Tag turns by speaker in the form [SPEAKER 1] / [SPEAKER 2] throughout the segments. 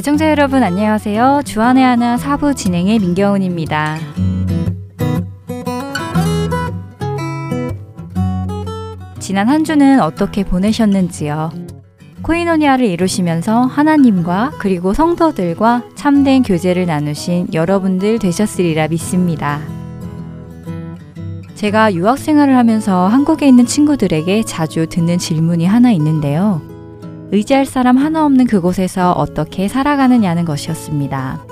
[SPEAKER 1] 애청자 여러분 안녕하세요. 주안의 하나 사부 진행의 민경훈입니다. 지난 한 주는 어떻게 보내셨는지요? 코이노니아를 이루시면서 하나님과 그리고 성도들과 참된 교제를 나누신 여러분들 되셨으리라 믿습니다. 제가 유학 생활을 하면서 한국에 있는 친구들에게 자주 듣는 질문이 하나 있는데요. 의지할 사람 하나 없는 그곳에서 어떻게 살아가느냐는 것이었습니다.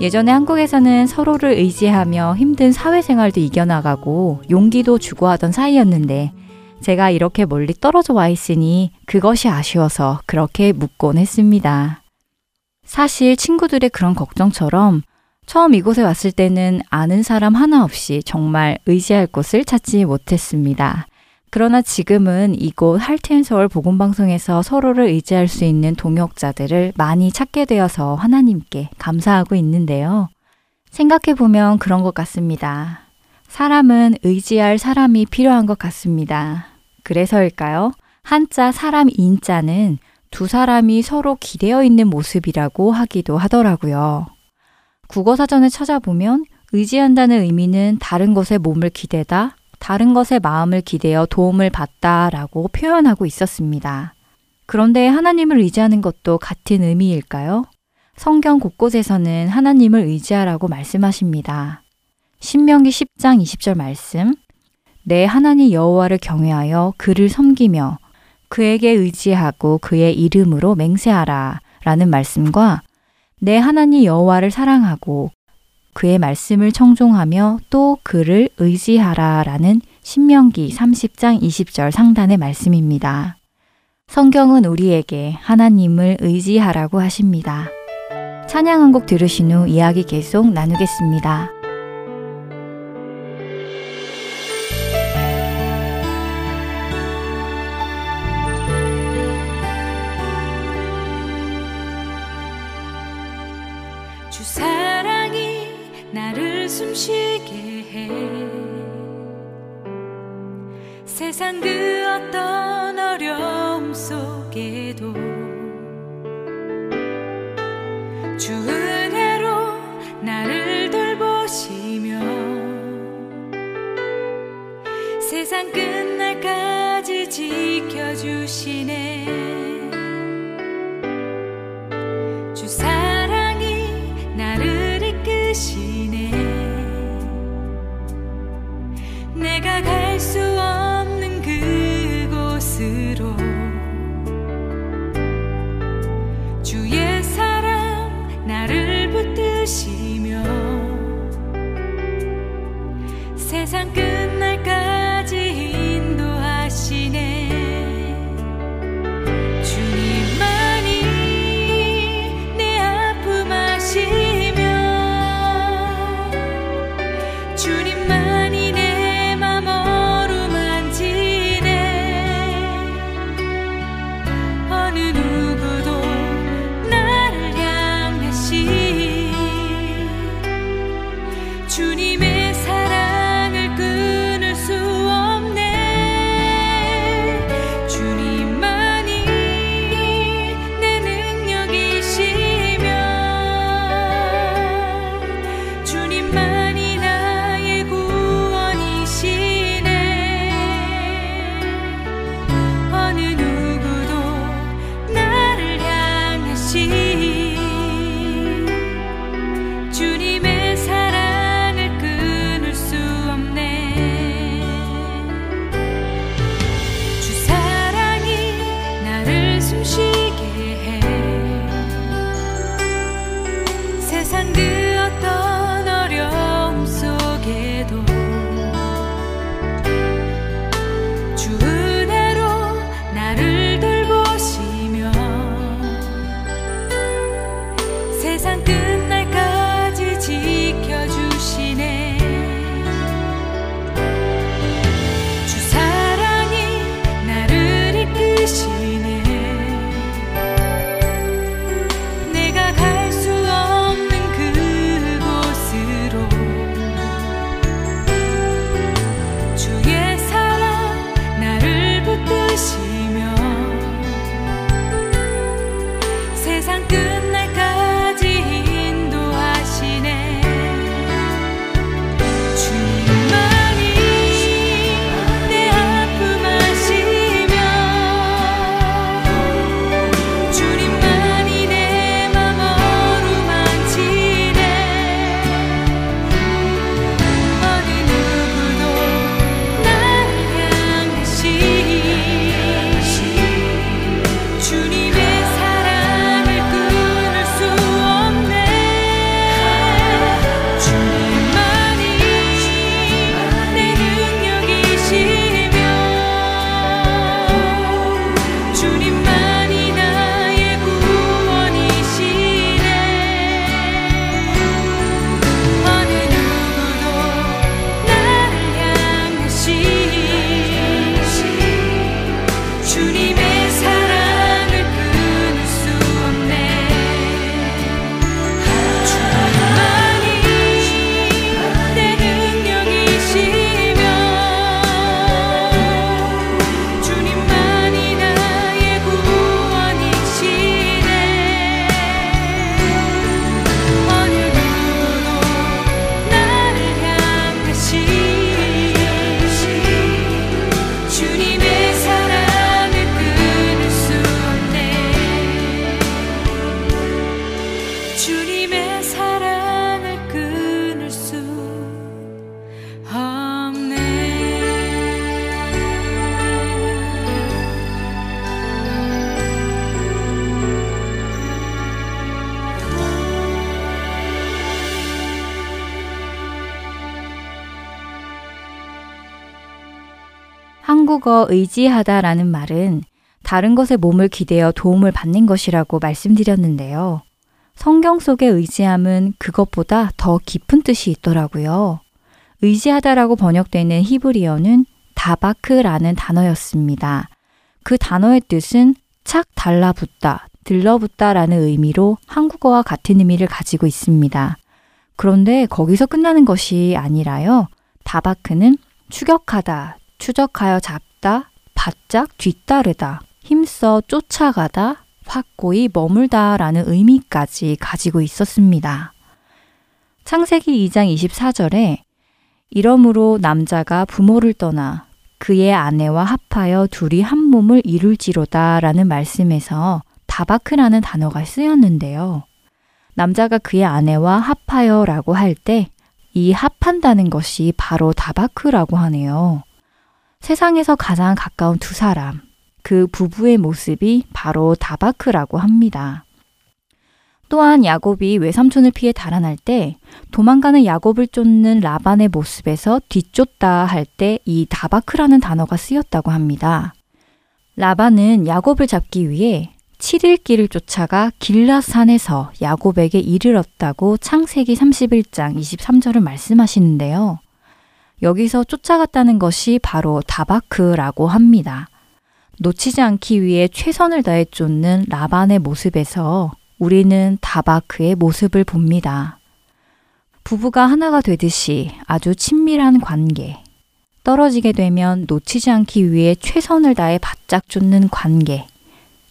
[SPEAKER 1] 예전에 한국에서는 서로를 의지하며 힘든 사회생활도 이겨나가고 용기도 주고 하던 사이였는데 제가 이렇게 멀리 떨어져 와 있으니 그것이 아쉬워서 그렇게 묻곤 했습니다. 사실 친구들의 그런 걱정처럼 처음 이곳에 왔을 때는 아는 사람 하나 없이 정말 의지할 곳을 찾지 못했습니다. 그러나 지금은 이곳 할텐서울 복음방송에서 서로를 의지할 수 있는 동역자들을 많이 찾게 되어서 하나님께 감사하고 있는데요. 생각해보면 그런 것 같습니다. 사람은 의지할 사람이 필요한 것 같습니다. 그래서일까요? 한자 사람 인자는 두 사람이 서로 기대어 있는 모습이라고 하기도 하더라고요. 국어사전에 찾아보면 의지한다는 의미는 다른 것에 몸을 기대다, 다른 것에 마음을 기대어 도움을 받다라고 표현하고 있었습니다. 그런데 하나님을 의지하는 것도 같은 의미일까요? 성경 곳곳에서는 하나님을 의지하라고 말씀하십니다. 신명기 10장 20절 말씀 내 하나님 여호와를 경외하여 그를 섬기며 그에게 의지하고 그의 이름으로 맹세하라 라는 말씀과 내 하나님 여호와를 사랑하고 그의 말씀을 청종하며 또 그를 의지하라 라는 신명기 30장 20절 상단의 말씀입니다. 성경은 우리에게 하나님을 의지하라고 하십니다. 찬양 한 곡 들으신 후 이야기 계속 나누겠습니다.
[SPEAKER 2] 숨쉬게 해. 세상 그 어떤 어려움 속에도 주 은혜로 나를 돌보시며 세상 끝날까지 지켜주시
[SPEAKER 1] 의지하다라는 말은 다른 것에 몸을 기대어 도움을 받는 것이라고 말씀드렸는데요. 성경 속의 의지함은 그것보다 더 깊은 뜻이 있더라고요. 의지하다라고 번역되는 히브리어는 다바크라는 단어였습니다. 그 단어의 뜻은 착 달라붙다, 들러붙다라는 의미로 한국어와 같은 의미를 가지고 있습니다. 그런데 거기서 끝나는 것이 아니라요. 다바크는 추격하다, 추적하여 잡 다, 바짝 뒤따르다, 힘써 쫓아가다, 확고히 머물다 라는 의미까지 가지고 있었습니다. 창세기 2장 24절에 이러므로 남자가 부모를 떠나 그의 아내와 합하여 둘이 한 몸을 이룰지로다 라는 말씀에서 다바크라는 단어가 쓰였는데요. 남자가 그의 아내와 합하여 라고 할 때 이 합한다는 것이 바로 다바크라고 하네요. 세상에서 가장 가까운 두 사람, 그 부부의 모습이 바로 다바크라고 합니다. 또한 야곱이 외삼촌을 피해 달아날 때 도망가는 야곱을 쫓는 라반의 모습에서 뒤쫓다 할 때 이 다바크라는 단어가 쓰였다고 합니다. 라반은 야곱을 잡기 위해 7일 길을 쫓아가 길라산에서 야곱에게 이르렀다고 창세기 31장 23절을 말씀하시는데요. 여기서 쫓아갔다는 것이 바로 다바크라고 합니다. 놓치지 않기 위해 최선을 다해 쫓는 라반의 모습에서 우리는 다바크의 모습을 봅니다. 부부가 하나가 되듯이 아주 친밀한 관계. 떨어지게 되면 놓치지 않기 위해 최선을 다해 바짝 쫓는 관계.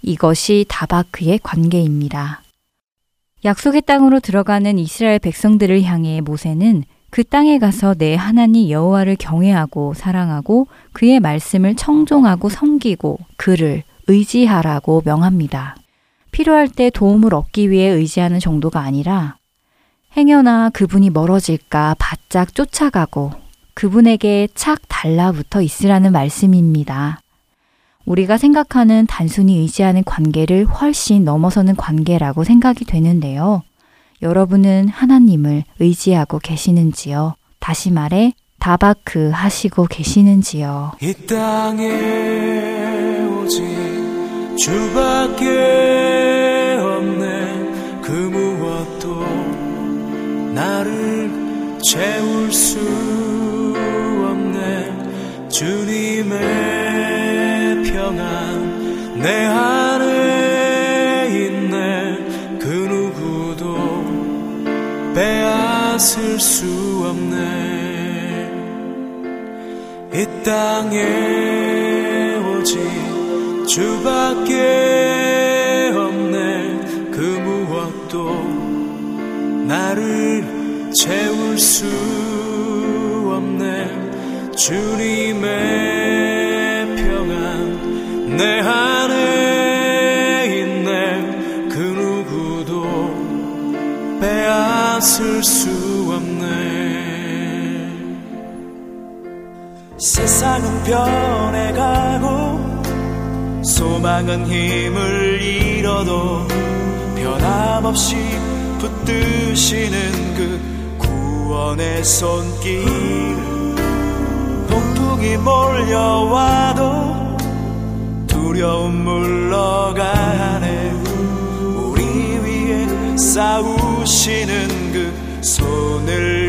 [SPEAKER 1] 이것이 다바크의 관계입니다. 약속의 땅으로 들어가는 이스라엘 백성들을 향해 모세는 그 땅에 가서 내 하나님 여호와를 경외하고 사랑하고 그의 말씀을 청종하고 섬기고 그를 의지하라고 명합니다. 필요할 때 도움을 얻기 위해 의지하는 정도가 아니라 행여나 그분이 멀어질까 바짝 쫓아가고 그분에게 착 달라붙어 있으라는 말씀입니다. 우리가 생각하는 단순히 의지하는 관계를 훨씬 넘어서는 관계라고 생각이 되는데요. 여러분은 하나님을 의지하고 계시는지요? 다시 말해, 다바크 하시고 계시는지요?
[SPEAKER 3] 이 땅에 오직 주밖에 없네 그 무엇도 나를 채울 수 빼앗을 수 없네. 이 땅에 오직 주밖에 없네. 그 무엇도 나를 채울 수 없네. 주님 변해가고 소망은 힘을 잃어도 변함없이 붙드시는 그 구원의 손길. 폭풍이 몰려와도 두려움 물러가네. 우리 위에 싸우시는 그 손을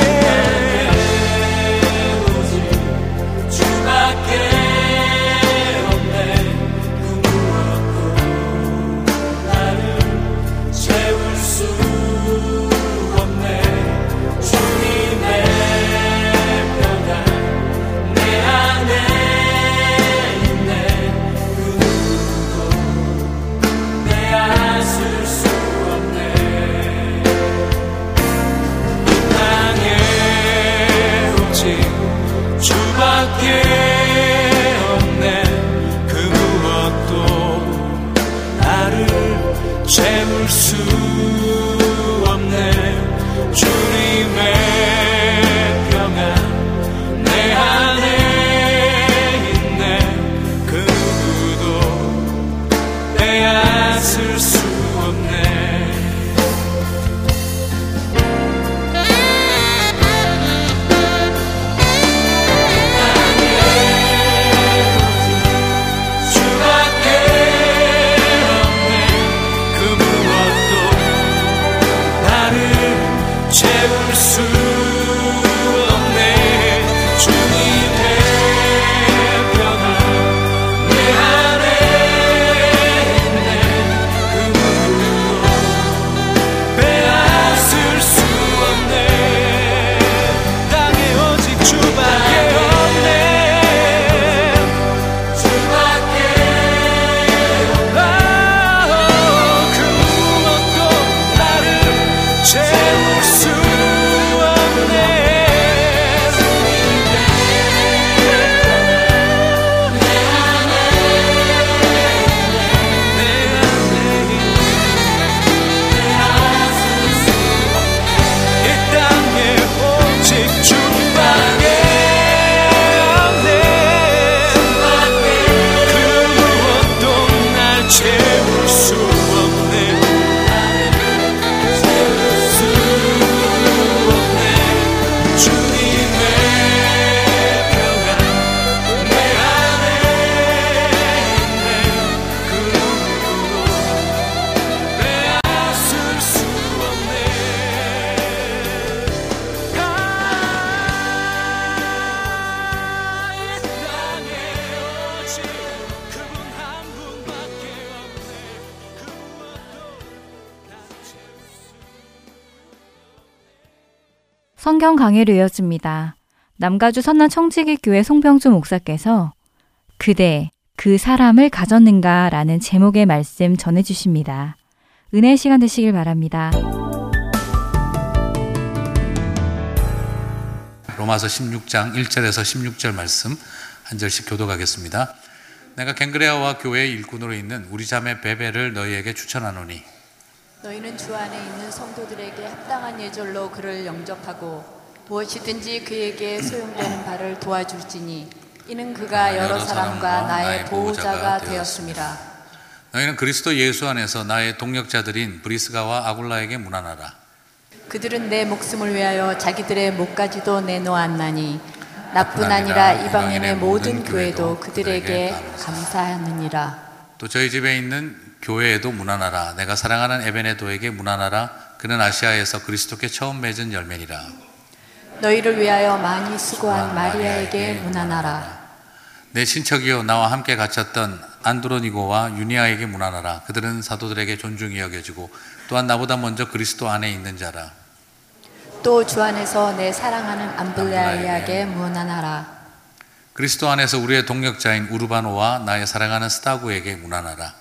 [SPEAKER 1] 강해로 이어집니다. 남가주 선남 청지기 교회 송병주 목사께서 그대 그 사람을 가졌는가 라는 제목의 말씀 전해 주십니다. 은혜 시간 되시길 바랍니다.
[SPEAKER 4] 로마서 16장 1절에서 16절 말씀 한 절씩 교독하겠습니다. 내가 갱그레아와 교회의 일꾼으로 있는 우리 자매 베베를 너희에게 추천하노니
[SPEAKER 5] 너희는 주 안에 있는 성도들에게 합당한 예절로 그를 영접하고 무엇이든지 그에게 소용되는 바를 도와줄지니 이는 그가 여러 사람과 나의 보호자가 되었습니다.
[SPEAKER 4] 너희는 그리스도 예수 안에서 나의 동력자들인 브리스가와 아굴라에게 문안하라.
[SPEAKER 5] 그들은 내 목숨을 위하여 자기들의 목까지도 내놓았나니 나뿐 아니라 이방인의 모든 교회도 그들에게 감사하느니라.
[SPEAKER 4] 또 저희 집에 있는 교회에도 문안하라. 내가 사랑하는 에베네도에게 문안하라. 그는 아시아에서 그리스도께 처음 맺은 열매니라.
[SPEAKER 5] 너희를 위하여 많이 수고한 마리아에게 문안하라.
[SPEAKER 4] 내 친척이요 나와 함께 갇혔던 안드로니고와 유니아에게 문안하라. 그들은 사도들에게 존중이 여겨지고 또한 나보다 먼저 그리스도 안에 있는 자라.
[SPEAKER 5] 또 주 안에서 내 사랑하는 암블레아에게 문안하라.
[SPEAKER 4] 그리스도 안에서 우리의 동력자인 우르바노와 나의 사랑하는 스타구에게 문안하라.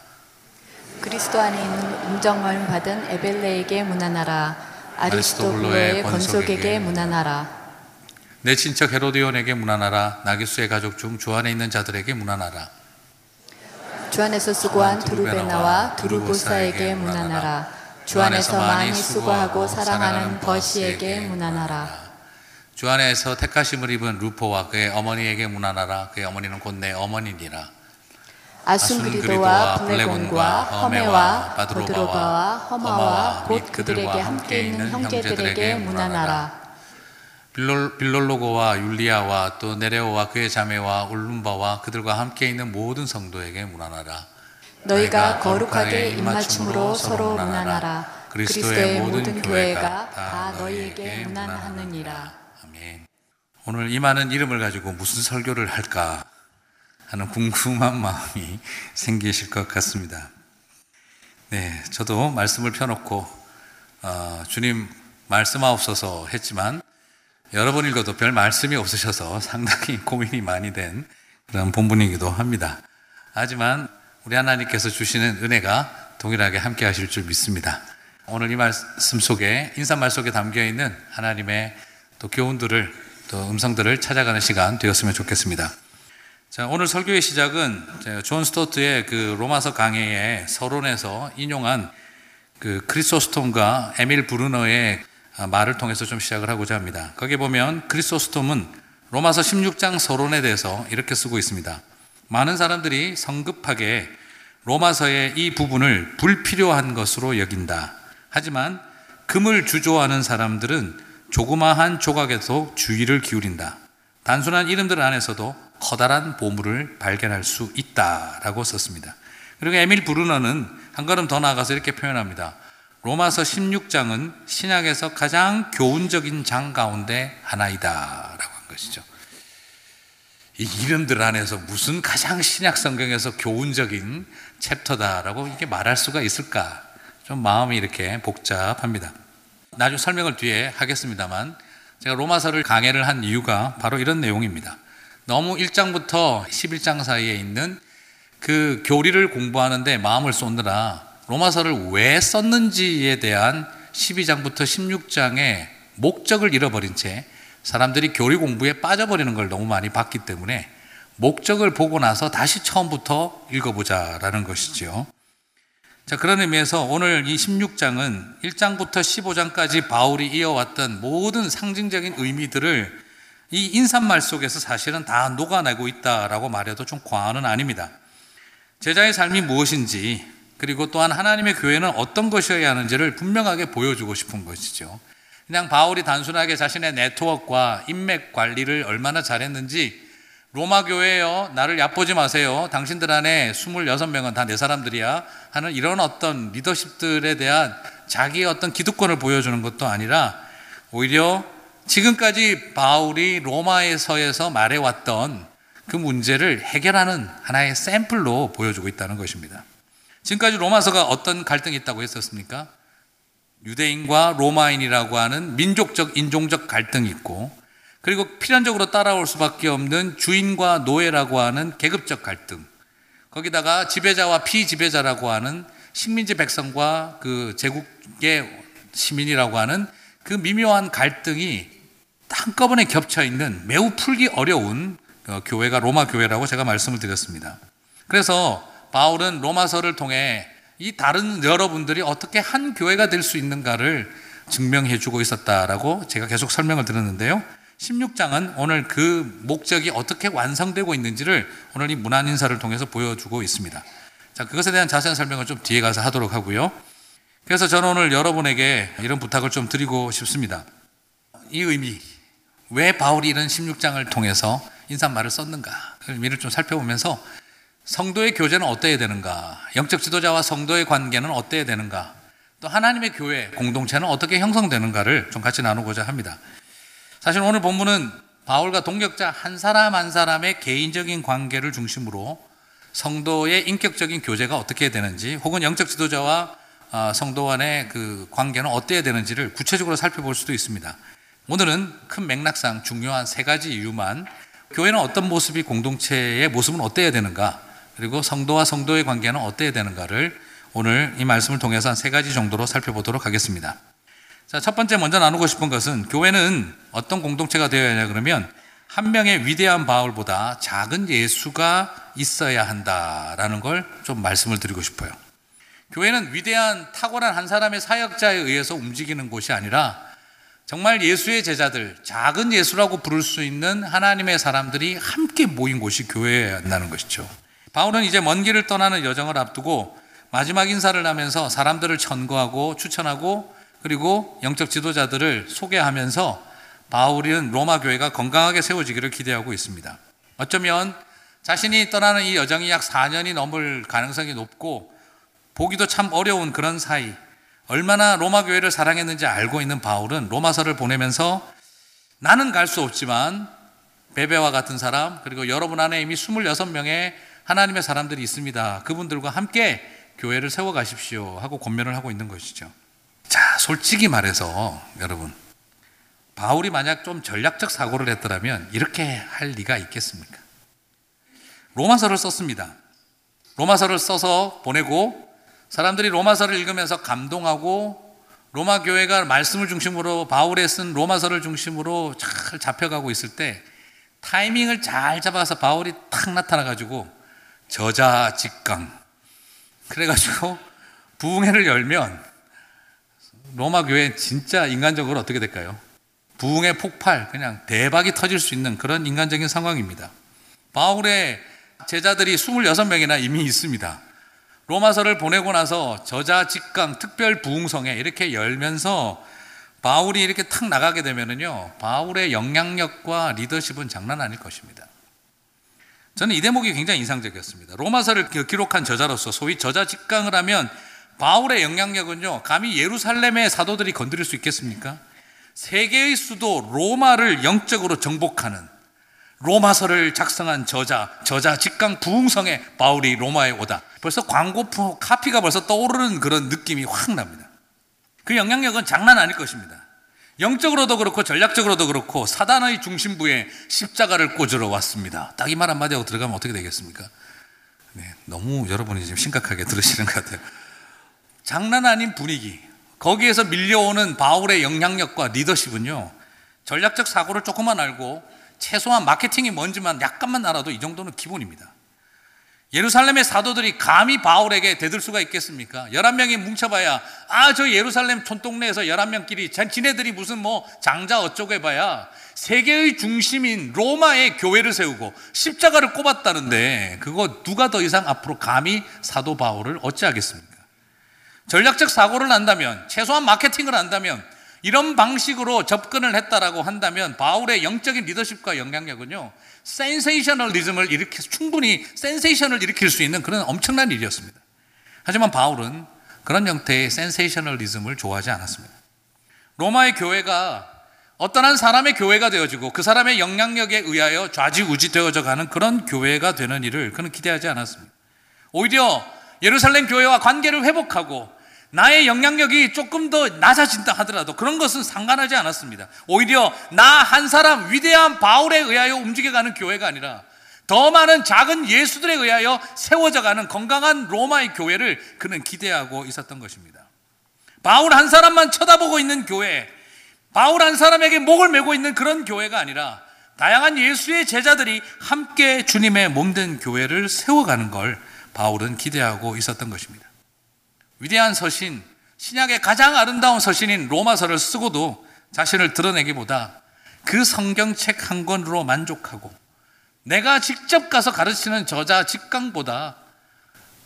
[SPEAKER 5] 그리스도 안에 있는 인정을 받은 에벨레에게 문안하라. 아리스토블로의 건속에게 문안하라.
[SPEAKER 4] 내 친척 헤로디온에게 문안하라. 나기수의 가족 중 주 안에 있는 자들에게 문안하라.
[SPEAKER 5] 주 안에서 수고한 두루베나와 두루보사에게 문안하라. 주 안에서 많이 수고하고 사랑하는 버시에게 문안하라.
[SPEAKER 4] 주 안에서 택하심을 입은 루포와 그의 어머니에게 문안하라. 그의 어머니는 곧 내 어머니니라.
[SPEAKER 5] 아순그리도와 블레곤과 허메와 바드로바와 허마와 곧 그들에게 함께 있는 형제들에게 문안하라.
[SPEAKER 4] 빌롤, 빌롤로고와 율리아와 또 네레오와 그의 자매와 울룸바와 그들과 함께 있는 모든 성도에게 문안하라.
[SPEAKER 5] 너희가 거룩하게 입맞춤으로 서로 문안하라. 그리스도의 모든 교회가 다 너희에게 문안하느니라.
[SPEAKER 4] 아멘. 오늘 이 많은 이름을 가지고 무슨 설교를 할까 하는 궁금한 마음이 생기실 것 같습니다. 네, 저도 말씀을 펴놓고 어, 주님 말씀하옵소서 했지만 여러 번 읽어도 별 말씀이 없으셔서 상당히 고민이 많이 된 그런 본분이기도 합니다. 하지만 우리 하나님께서 주시는 은혜가 동일하게 함께 하실 줄 믿습니다. 오늘 이 말씀 속에 인사말 속에 담겨 있는 하나님의 또 교훈들을 또 음성들을 찾아가는 시간 되었으면 좋겠습니다. 자, 오늘 설교의 시작은 존 스토트의 그 로마서 강해의 서론에서 인용한 그 크리소스톰과 에밀 브루너의 말을 통해서 좀 시작을 하고자 합니다. 거기에 보면 크리소스톰은 로마서 16장 서론에 대해서 이렇게 쓰고 있습니다. 많은 사람들이 성급하게 로마서의 이 부분을 불필요한 것으로 여긴다. 하지만 금을 주조하는 사람들은 조그마한 조각에도 주의를 기울인다. 단순한 이름들 안에서도 커다란 보물을 발견할 수 있다라고 썼습니다. 그리고 에밀 브루너는 한 걸음 더 나아가서 이렇게 표현합니다. 로마서 16장은 신약에서 가장 교훈적인 장 가운데 하나이다라고 한 것이죠. 이 이름들 안에서 무슨 가장 신약 성경에서 교훈적인 챕터다라고 이렇게 말할 수가 있을까? 좀 마음이 이렇게 복잡합니다. 나중 설명을 뒤에 하겠습니다만 제가 로마서를 강해를 한 이유가 바로 이런 내용입니다. 너무 1장부터 11장 사이에 있는 그 교리를 공부하는데 마음을 쏟느라 로마서를 왜 썼는지에 대한 12장부터 16장의 목적을 잃어버린 채 사람들이 교리 공부에 빠져버리는 걸 너무 많이 봤기 때문에 목적을 보고 나서 다시 처음부터 읽어보자라는 것이지요. 자, 그런 의미에서 오늘 이 16장은 1장부터 15장까지 바울이 이어왔던 모든 상징적인 의미들을 이 인사말 속에서 사실은 다 녹아내고 있다라고 말해도 좀 과언은 아닙니다. 제자의 삶이 무엇인지 그리고 또한 하나님의 교회는 어떤 것이어야 하는지를 분명하게 보여주고 싶은 것이죠. 그냥 바울이 단순하게 자신의 네트워크와 인맥 관리를 얼마나 잘했는지 로마 교회요 나를 얕보지 마세요. 당신들 안에 26명은 다 내 사람들이야 하는 이런 어떤 리더십들에 대한 자기의 어떤 기득권을 보여주는 것도 아니라 오히려 지금까지 바울이 로마에서에서 말해왔던 그 문제를 해결하는 하나의 샘플로 보여주고 있다는 것입니다. 지금까지 로마서가 어떤 갈등이 있다고 했었습니까? 유대인과 로마인이라고 하는 민족적, 인종적 갈등이 있고, 그리고 필연적으로 따라올 수밖에 없는 주인과 노예라고 하는 계급적 갈등, 거기다가 지배자와 피지배자라고 하는 식민지 백성과 그 제국의 시민이라고 하는 그 미묘한 갈등이 한꺼번에 겹쳐 있는 매우 풀기 어려운 어, 교회가 로마 교회라고 제가 말씀을 드렸습니다. 그래서 바울은 로마서를 통해 이 다른 여러분들이 어떻게 한 교회가 될 수 있는가를 증명해 주고 있었다라고 제가 계속 설명을 드렸는데요. 16장은 오늘 그 목적이 어떻게 완성되고 있는지를 오늘 이 문안 인사를 통해서 보여주고 있습니다. 자, 그것에 대한 자세한 설명을 좀 뒤에 가서 하도록 하고요. 그래서 저는 오늘 여러분에게 이런 부탁을 좀 드리고 싶습니다. 이 의미, 왜 바울이 이런 16장을 통해서 인사말을 썼는가? 그 의미를 좀 살펴보면서 성도의 교제는 어때야 되는가? 영적 지도자와 성도의 관계는 어때야 되는가? 또 하나님의 교회 공동체는 어떻게 형성되는가를 좀 같이 나누고자 합니다. 사실 오늘 본문은 바울과 동역자 한 사람 한 사람의 개인적인 관계를 중심으로 성도의 인격적인 교제가 어떻게 되는지 혹은 영적 지도자와 아, 성도 간의 그 관계는 어때야 되는지를 구체적으로 살펴볼 수도 있습니다. 오늘은 큰 맥락상 중요한 세 가지 이유만 교회는 어떤 모습이 공동체의 모습은 어때야 되는가 그리고 성도와 성도의 관계는 어때야 되는가를 오늘 이 말씀을 통해서 한 세 가지 정도로 살펴보도록 하겠습니다. 자, 첫 번째 먼저 나누고 싶은 것은 교회는 어떤 공동체가 되어야 하냐 그러면 한 명의 위대한 바울보다 작은 예수가 있어야 한다라는 걸 좀 말씀을 드리고 싶어요. 교회는 위대한 탁월한 한 사람의 사역자에 의해서 움직이는 곳이 아니라 정말 예수의 제자들, 작은 예수라고 부를 수 있는 하나님의 사람들이 함께 모인 곳이 교회였다는 것이죠. 바울은 이제 먼 길을 떠나는 여정을 앞두고 마지막 인사를 하면서 사람들을 천거하고 추천하고 그리고 영적 지도자들을 소개하면서 바울은 로마 교회가 건강하게 세워지기를 기대하고 있습니다. 어쩌면 자신이 떠나는 이 여정이 약 4년이 넘을 가능성이 높고 보기도 참 어려운 그런 사이 얼마나 로마 교회를 사랑했는지 알고 있는 바울은 로마서를 보내면서 나는 갈 수 없지만 베베와 같은 사람 그리고 여러분 안에 이미 26명의 하나님의 사람들이 있습니다. 그분들과 함께 교회를 세워 가십시오 하고 권면을 하고 있는 것이죠. 자, 솔직히 말해서 여러분 바울이 만약 좀 전략적 사고를 했더라면 이렇게 할 리가 있겠습니까? 로마서를 썼습니다. 로마서를 써서 보내고 사람들이 로마서를 읽으면서 감동하고 로마 교회가 말씀을 중심으로 바울에 쓴 로마서를 중심으로 잘 잡혀가고 있을 때 타이밍을 잘 잡아서 바울이 탁 나타나가지고 저자 직강 그래가지고 부흥회를 열면 로마 교회 진짜 인간적으로 어떻게 될까요? 부흥의 폭발 그냥 대박이 터질 수 있는 그런 인간적인 상황입니다. 바울의 제자들이 26명이나 이미 있습니다. 로마서를 보내고 나서 저자 직강 특별 부흥성에 이렇게 열면서 바울이 이렇게 탁 나가게 되면은요, 바울의 영향력과 리더십은 장난 아닐 것입니다. 저는 이 대목이 굉장히 인상적이었습니다. 로마서를 기록한 저자로서 소위 저자 직강을 하면 바울의 영향력은요, 감히 예루살렘의 사도들이 건드릴 수 있겠습니까? 세계의 수도 로마를 영적으로 정복하는 로마서를 작성한 저자, 저자 직강 부흥성에 바울이 로마에 오다. 벌써 광고 카피가 벌써 떠오르는 그런 느낌이 확 납니다. 그 영향력은 장난 아닐 것입니다. 영적으로도 그렇고 전략적으로도 그렇고 사단의 중심부에 십자가를 꽂으러 왔습니다. 딱 이 말 한마디 하고 들어가면 어떻게 되겠습니까? 네, 너무 여러분이 지금 심각하게 들으시는 것 같아요. 장난 아닌 분위기. 거기에서 밀려오는 바울의 영향력과 리더십은요, 전략적 사고를 조금만 알고 최소한 마케팅이 뭔지만 약간만 알아도 이 정도는 기본입니다. 예루살렘의 사도들이 감히 바울에게 대들 수가 있겠습니까? 11명이 뭉쳐봐야, 아, 저 예루살렘 촌동네에서 11명끼리, 지네들이 무슨 뭐 장자 어쩌고 해봐야 세계의 중심인 로마의 교회를 세우고 십자가를 꼽았다는데 그거 누가 더 이상 앞으로 감히 사도 바울을 어찌하겠습니까? 전략적 사고를 한다면, 최소한 마케팅을 한다면, 이런 방식으로 접근을 했다라고 한다면 바울의 영적인 리더십과 영향력은요, 센세이셔널리즘을 일으켜 충분히 센세이션을 일으킬 수 있는 그런 엄청난 일이었습니다. 하지만 바울은 그런 형태의 센세이셔널리즘을 좋아하지 않았습니다. 로마의 교회가 어떤 한 사람의 교회가 되어지고 그 사람의 영향력에 의하여 좌지우지 되어져 가는 그런 교회가 되는 일을 그는 기대하지 않았습니다. 오히려 예루살렘 교회와 관계를 회복하고 나의 영향력이 조금 더 낮아진다 하더라도 그런 것은 상관하지 않았습니다. 오히려 나 한 사람 위대한 바울에 의하여 움직여가는 교회가 아니라 더 많은 작은 예수들에 의하여 세워져가는 건강한 로마의 교회를 그는 기대하고 있었던 것입니다. 바울 한 사람만 쳐다보고 있는 교회, 바울 한 사람에게 목을 메고 있는 그런 교회가 아니라 다양한 예수의 제자들이 함께 주님의 몸된 교회를 세워가는 걸 바울은 기대하고 있었던 것입니다. 위대한 서신, 신약의 가장 아름다운 서신인 로마서를 쓰고도 자신을 드러내기보다 그 성경책 한 권으로 만족하고 내가 직접 가서 가르치는 저자 직강보다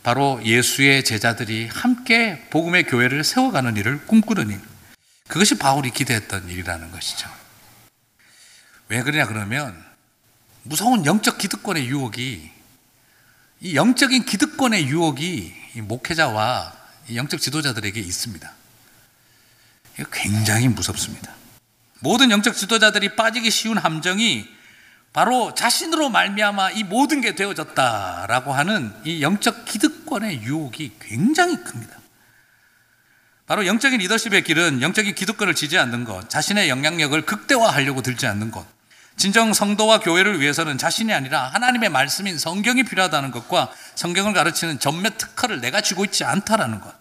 [SPEAKER 4] 바로 예수의 제자들이 함께 복음의 교회를 세워가는 일을 꿈꾸는 일. 그것이 바울이 기대했던 일이라는 것이죠. 왜 그러냐 그러면 무서운 영적 기득권의 유혹이 이 영적인 기득권의 유혹이 목회자와 영적 지도자들에게 있습니다. 이거 굉장히 무섭습니다. 모든 영적 지도자들이 빠지기 쉬운 함정이 바로 자신으로 말미암아 이 모든 게 되어졌다라고 하는 이 영적 기득권의 유혹이 굉장히 큽니다. 바로 영적인 리더십의 길은 영적인 기득권을 지지 않는 것, 자신의 영향력을 극대화하려고 들지 않는 것, 진정 성도와 교회를 위해서는 자신이 아니라 하나님의 말씀인 성경이 필요하다는 것과 성경을 가르치는 전매 특허를 내가 쥐고 있지 않다라는 것.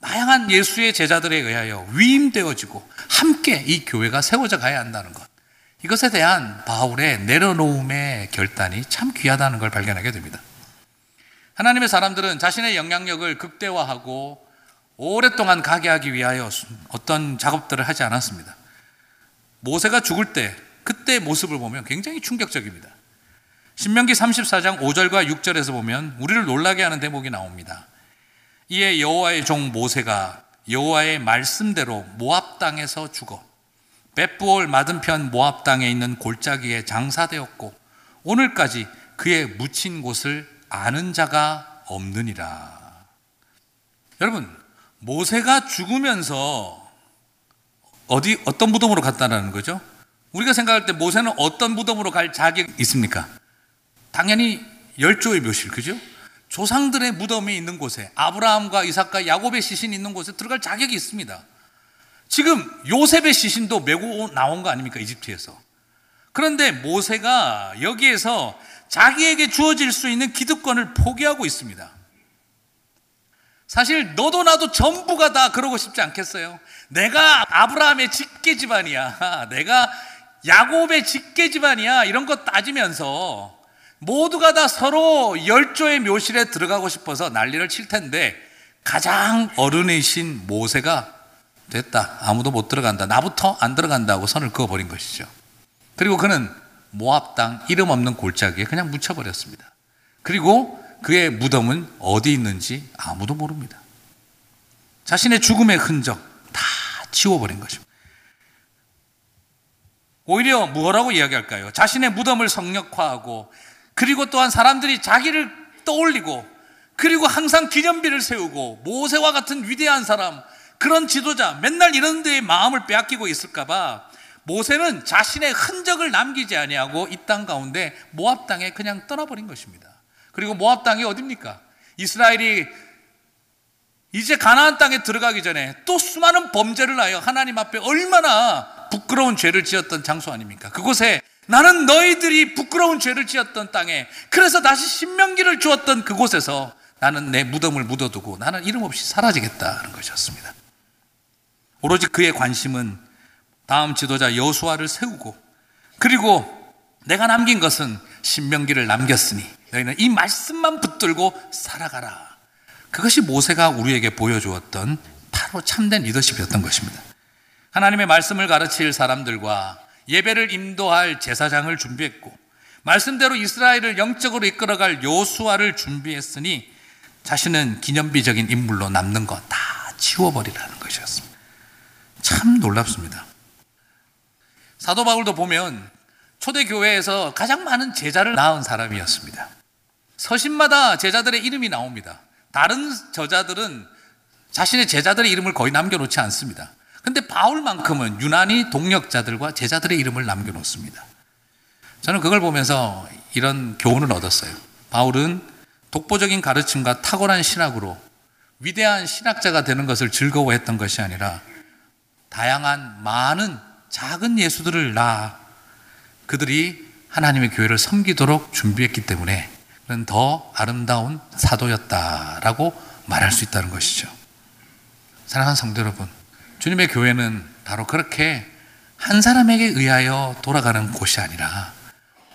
[SPEAKER 4] 다양한 예수의 제자들에 의하여 위임되어지고 함께 이 교회가 세워져 가야 한다는 것. 이것에 대한 바울의 내려놓음의 결단이 참 귀하다는 걸 발견하게 됩니다. 하나님의 사람들은 자신의 영향력을 극대화하고 오랫동안 가게 하기 위하여 어떤 작업들을 하지 않았습니다. 모세가 죽을 때 그때 모습을 보면 굉장히 충격적입니다. 신명기 34장 5절과 6절에서 보면 우리를 놀라게 하는 대목이 나옵니다. 이에 여호와의 종 모세가 여호와의 말씀대로 모압 땅에서 죽어 벳부올 맞은편 모압 땅에 있는 골짜기에 장사되었고 오늘까지 그의 묻힌 곳을 아는 자가 없느니라. 여러분, 모세가 죽으면서 어디 어떤 무덤으로 갔다라는 거죠? 우리가 생각할 때 모세는 어떤 무덤으로 갈 자격이 있습니까? 당연히 열조의 묘실, 그죠? 조상들의 무덤이 있는 곳에 아브라함과 이삭과 야곱의 시신이 있는 곳에 들어갈 자격이 있습니다. 지금 요셉의 시신도 메고 나온 거 아닙니까? 이집트에서. 그런데 모세가 여기에서 자기에게 주어질 수 있는 기득권을 포기하고 있습니다. 사실 너도 나도 전부가 다 그러고 싶지 않겠어요? 내가 아브라함의 직계 집안이야. 내가 야곱의 직계 집안이야. 이런 거 따지면서 모두가 다 서로 열조의 묘실에 들어가고 싶어서 난리를 칠 텐데 가장 어른이신 모세가 됐다. 아무도 못 들어간다. 나부터 안 들어간다고 선을 그어버린 것이죠. 그리고 그는 모압 땅 이름 없는 골짜기에 그냥 묻혀버렸습니다. 그리고 그의 무덤은 어디 있는지 아무도 모릅니다. 자신의 죽음의 흔적 다 지워버린 것입니다. 오히려 뭐라고 이야기할까요? 자신의 무덤을 성역화하고 그리고 또한 사람들이 자기를 떠올리고 그리고 항상 기념비를 세우고 모세와 같은 위대한 사람, 그런 지도자, 맨날 이런 데에 마음을 빼앗기고 있을까 봐 모세는 자신의 흔적을 남기지 아니하고 이 땅 가운데 모압 땅에 그냥 떠나버린 것입니다. 그리고 모압 땅이 어딥니까? 이스라엘이 이제 가나안 땅에 들어가기 전에 또 수많은 범죄를 하여 하나님 앞에 얼마나 부끄러운 죄를 지었던 장소 아닙니까? 그곳에 나는 너희들이 부끄러운 죄를 지었던 땅에 그래서 다시 신명기를 주었던 그곳에서 나는 내 무덤을 묻어두고 나는 이름 없이 사라지겠다는 것이었습니다. 오로지 그의 관심은 다음 지도자 여수아를 세우고 그리고 내가 남긴 것은 신명기를 남겼으니 너희는 이 말씀만 붙들고 살아가라. 그것이 모세가 우리에게 보여주었던 바로 참된 리더십이었던 것입니다. 하나님의 말씀을 가르칠 사람들과 예배를 인도할 제사장을 준비했고 말씀대로 이스라엘을 영적으로 이끌어갈 요수아를 준비했으니 자신은 기념비적인 인물로 남는 거다 지워버리라는 것이었습니다. 참 놀랍습니다. 사도 바울도 보면 초대 교회에서 가장 많은 제자를 낳은 사람이었습니다. 서신마다 제자들의 이름이 나옵니다. 다른 저자들은 자신의 제자들의 이름을 거의 남겨놓지 않습니다. 근데 바울만큼은 유난히 동력자들과 제자들의 이름을 남겨놓습니다. 저는 그걸 보면서 이런 교훈을 얻었어요. 바울은 독보적인 가르침과 탁월한 신학으로 위대한 신학자가 되는 것을 즐거워했던 것이 아니라 다양한 많은 작은 예수들을 낳아 그들이 하나님의 교회를 섬기도록 준비했기 때문에 그는 더 아름다운 사도였다라고 말할 수 있다는 것이죠. 사랑하는 성도 여러분, 주님의 교회는 바로 그렇게 한 사람에게 의하여 돌아가는 곳이 아니라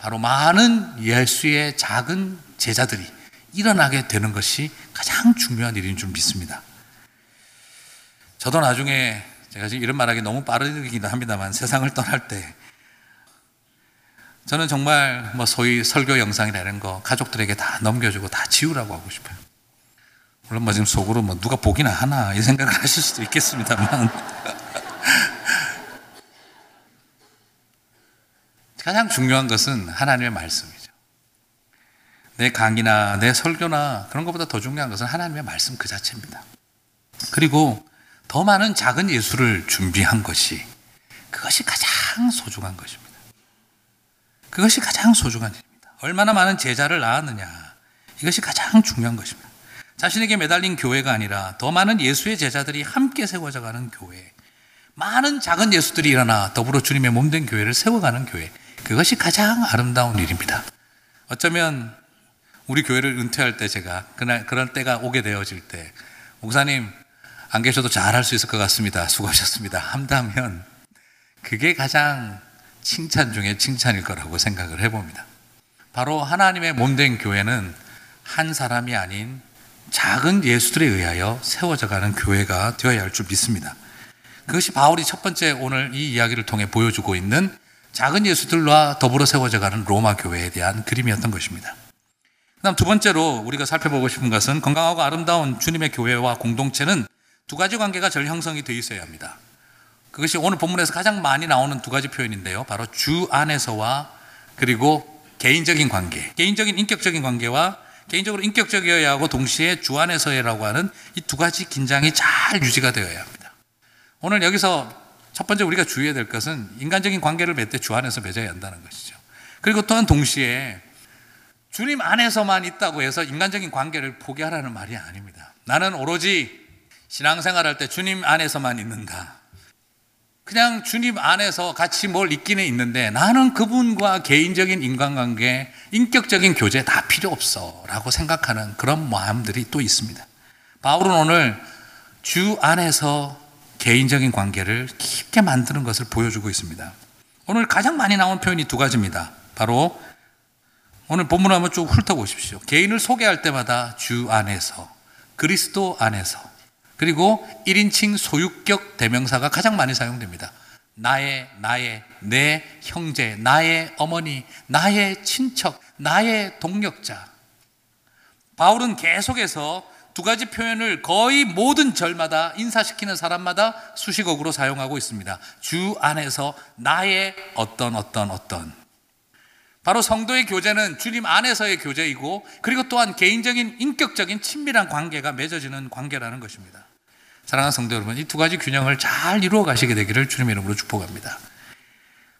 [SPEAKER 4] 바로 많은 예수의 작은 제자들이 일어나게 되는 것이 가장 중요한 일인 줄 믿습니다. 저도 나중에 제가 지금 이런 말하기 너무 빠르기도 합니다만 세상을 떠날 때 저는 정말 뭐 소위 설교 영상이라는 거 가족들에게 다 넘겨주고 다 지우라고 하고 싶어요. 물론 뭐 지금 속으로 뭐 누가 보기나 하나 이 생각을 하실 수도 있겠습니다만 가장 중요한 것은 하나님의 말씀이죠. 내 강의나 내 설교나 그런 것보다 더 중요한 것은 하나님의 말씀 그 자체입니다. 그리고 더 많은 작은 예수를 준비한 것이 그것이 가장 소중한 것입니다. 그것이 가장 소중한 일입니다. 얼마나 많은 제자를 낳았느냐. 이것이 가장 중요한 것입니다. 자신에게 매달린 교회가 아니라 더 많은 예수의 제자들이 함께 세워져 가는 교회. 많은 작은 예수들이 일어나 더불어 주님의 몸된 교회를 세워가는 교회. 그것이 가장 아름다운 일입니다. 어쩌면 우리 교회를 은퇴할 때 제가 그날 그런 때가 오게 되어질 때 목사님 안 계셔도 잘 할 수 있을 것 같습니다. 수고하셨습니다. 한다면 그게 가장 칭찬 중에 칭찬일 거라고 생각을 해봅니다. 바로 하나님의 몸된 교회는 한 사람이 아닌 작은 예수들에 의하여 세워져 가는 교회가 되어야 할 줄 믿습니다. 그것이 바울이 첫 번째 오늘 이 이야기를 통해 보여주고 있는 작은 예수들과 더불어 세워져 가는 로마 교회에 대한 그림이었던 것입니다. 그 다음 두 번째로 우리가 살펴보고 싶은 것은 건강하고 아름다운 주님의 교회와 공동체는 두 가지 관계가 절 형성이 되어 있어야 합니다. 그것이 오늘 본문에서 가장 많이 나오는 두 가지 표현인데요. 바로 주 안에서와 그리고 개인적인 관계, 개인적인 인격적인 관계와 개인적으로 인격적이어야 하고 동시에 주 안에서라고 하는 이 두 가지 긴장이 잘 유지가 되어야 합니다. 오늘 여기서 첫 번째 우리가 주의해야 될 것은 인간적인 관계를 맺되 주 안에서 맺어야 한다는 것이죠. 그리고 또한 동시에 주님 안에서만 있다고 해서 인간적인 관계를 포기하라는 말이 아닙니다. 나는 오로지 신앙생활 할 때 주님 안에서만 있는다. 그냥 주님 안에서 같이 뭘 있기는 있는데 나는 그분과 개인적인 인간관계, 인격적인 교제 다 필요 없어 라고 생각하는 그런 마음들이 또 있습니다. 바울은 오늘 주 안에서 개인적인 관계를 깊게 만드는 것을 보여주고 있습니다. 오늘 가장 많이 나온 표현이 두 가지입니다. 바로 오늘 본문 한번 쭉 훑어보십시오. 개인을 소개할 때마다 주 안에서, 그리스도 안에서, 그리고 1인칭 소유격 대명사가 가장 많이 사용됩니다. 나의, 나의, 내 형제, 나의 어머니, 나의 친척, 나의 동력자. 바울은 계속해서 두 가지 표현을 거의 모든 절마다 인사시키는 사람마다 수식어구로 사용하고 있습니다. 주 안에서 나의 어떤 어떤 어떤. 바로 성도의 교제는 주님 안에서의 교제이고 그리고 또한 개인적인 인격적인 친밀한 관계가 맺어지는 관계라는 것입니다. 사랑하는 성도 여러분, 이 두 가지 균형을 잘 이루어 가시게 되기를 주님의 이름으로 축복합니다.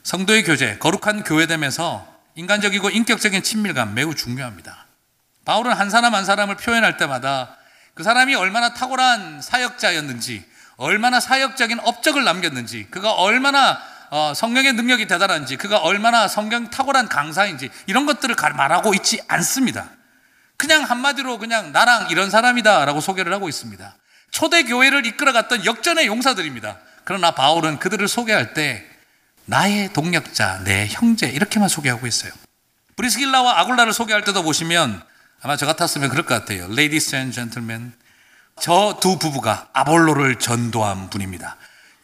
[SPEAKER 4] 성도의 교제, 거룩한 교회됨에서 인간적이고 인격적인 친밀감 매우 중요합니다. 바울은 한 사람 한 사람을 표현할 때마다 그 사람이 얼마나 탁월한 사역자였는지, 얼마나 사역적인 업적을 남겼는지, 그가 얼마나 어, 성령의 능력이 대단한지, 그가 얼마나 성경 탁월한 강사인지 이런 것들을 가- 말하고 있지 않습니다. 그냥 한마디로 그냥 나랑 이런 사람이다라고 소개를 하고 있습니다. 초대 교회를 이끌어갔던 역전의 용사들입니다. 그러나 바울은 그들을 소개할 때 나의 동력자, 내 형제 이렇게만 소개하고 있어요. 브리스길라와 아굴라를 소개할 때도 보시면 아마 저 같았으면 그럴 것 같아요. Ladies and gentlemen, 저 두 부부가 아볼로를 전도한 분입니다.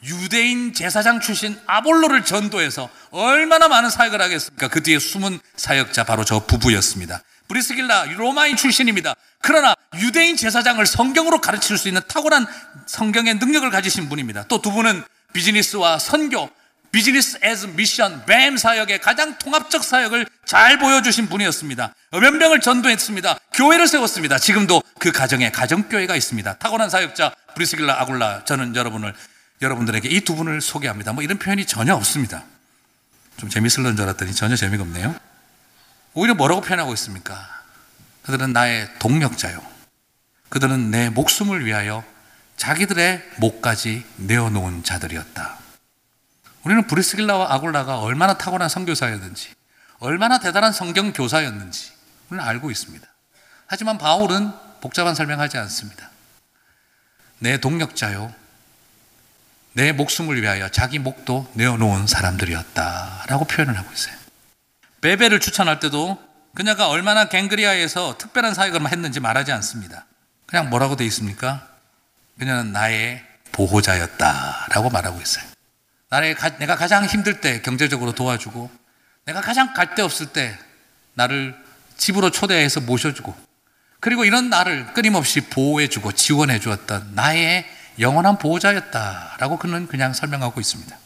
[SPEAKER 4] 유대인 제사장 출신 아볼로를 전도해서 얼마나 많은 사역을 하겠습니까? 그 뒤에 숨은 사역자 바로 저 부부였습니다. 브리스길라 로마인 출신입니다. 그러나 유대인 제사장을 성경으로 가르칠 수 있는 탁월한 성경의 능력을 가지신 분입니다. 또 두 분은 비즈니스와 선교, business as mission, BAM 사역의 가장 통합적 사역을 잘 보여주신 분이었습니다. 몇 명을 전도했습니다. 교회를 세웠습니다. 지금도 그 가정에 가정교회가 있습니다. 탁월한 사역자 브리스길라 아굴라 저는 여러분을 여러분들에게 이 두 분을 소개합니다. 뭐 이런 표현이 전혀 없습니다. 좀 재밌을는 줄 알았더니 전혀 재미가 없네요. 오히려 뭐라고 표현하고 있습니까? 그들은 나의 동력자요. 그들은 내 목숨을 위하여 자기들의 목까지 내어놓은 자들이었다. 우리는 브리스길라와 아굴라가 얼마나 탁월한 선교사였는지, 얼마나 대단한 성경 교사였는지 우리는 알고 있습니다. 하지만 바울은 복잡한 설명하지 않습니다. 내 동력자요. 내 목숨을 위하여 자기 목도 내어놓은 사람들이었다라고 표현을 하고 있어요. 베베를 추천할 때도 그녀가 얼마나 갱그리아에서 특별한 사역을 했는지 말하지 않습니다. 그냥 뭐라고 돼 있습니까? 그녀는 나의 보호자였다라고 말하고 있어요. 나를 가- 내가 가장 힘들 때 경제적으로 도와주고 내가 가장 갈 데 없을 때 나를 집으로 초대해서 모셔주고 그리고 이런 나를 끊임없이 보호해주고 지원해 주었던 나의 영원한 보호자였다라고 그는 그냥 설명하고 있습니다.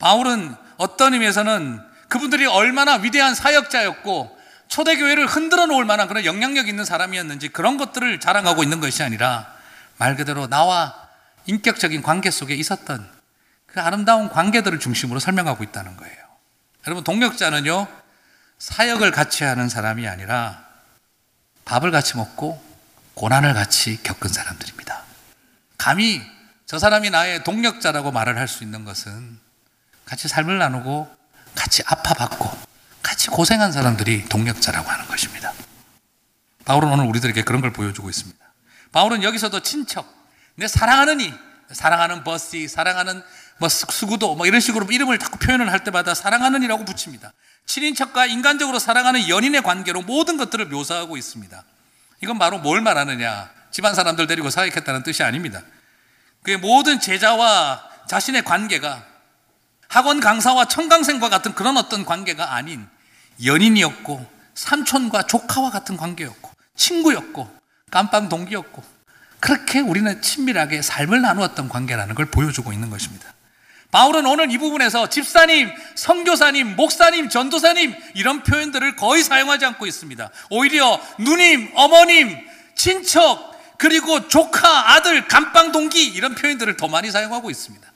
[SPEAKER 4] 바울은 어떤 의미에서는 그분들이 얼마나 위대한 사역자였고 초대교회를 흔들어 놓을 만한 그런 영향력 있는 사람이었는지 그런 것들을 자랑하고 있는 것이 아니라 말 그대로 나와 인격적인 관계 속에 있었던 그 아름다운 관계들을 중심으로 설명하고 있다는 거예요. 여러분, 동력자는요, 사역을 같이 하는 사람이 아니라 밥을 같이 먹고 고난을 같이 겪은 사람들입니다. 감히 저 사람이 나의 동력자라고 말을 할 수 있는 것은 같이 삶을 나누고 같이 아파받고 같이 고생한 사람들이 동력자라고 하는 것입니다. 바울은 오늘 우리들에게 그런 걸 보여주고 있습니다. 바울은 여기서도 친척, 내 사랑하는 이, 사랑하는 버시, 사랑하는 뭐 수구도 뭐 이런 식으로 이름을 자꾸 표현을 할 때마다 사랑하는 이라고 붙입니다. 친인척과 인간적으로 사랑하는 연인의 관계로 모든 것들을 묘사하고 있습니다. 이건 바로 뭘 말하느냐? 집안 사람들 데리고 사역했다는 뜻이 아닙니다. 그의 모든 제자와 자신의 관계가 학원 강사와 청강생과 같은 그런 어떤 관계가 아닌 연인이었고 삼촌과 조카와 같은 관계였고 친구였고 깜빵 동기였고 그렇게 우리는 친밀하게 삶을 나누었던 관계라는 걸 보여주고 있는 것입니다. 바울은 오늘 이 부분에서 집사님, 선교사님, 목사님, 전도사님 이런 표현들을 거의 사용하지 않고 있습니다. 오히려 누님, 어머님, 친척, 그리고 조카, 아들, 감방 동기 이런 표현들을 더 많이 사용하고 있습니다.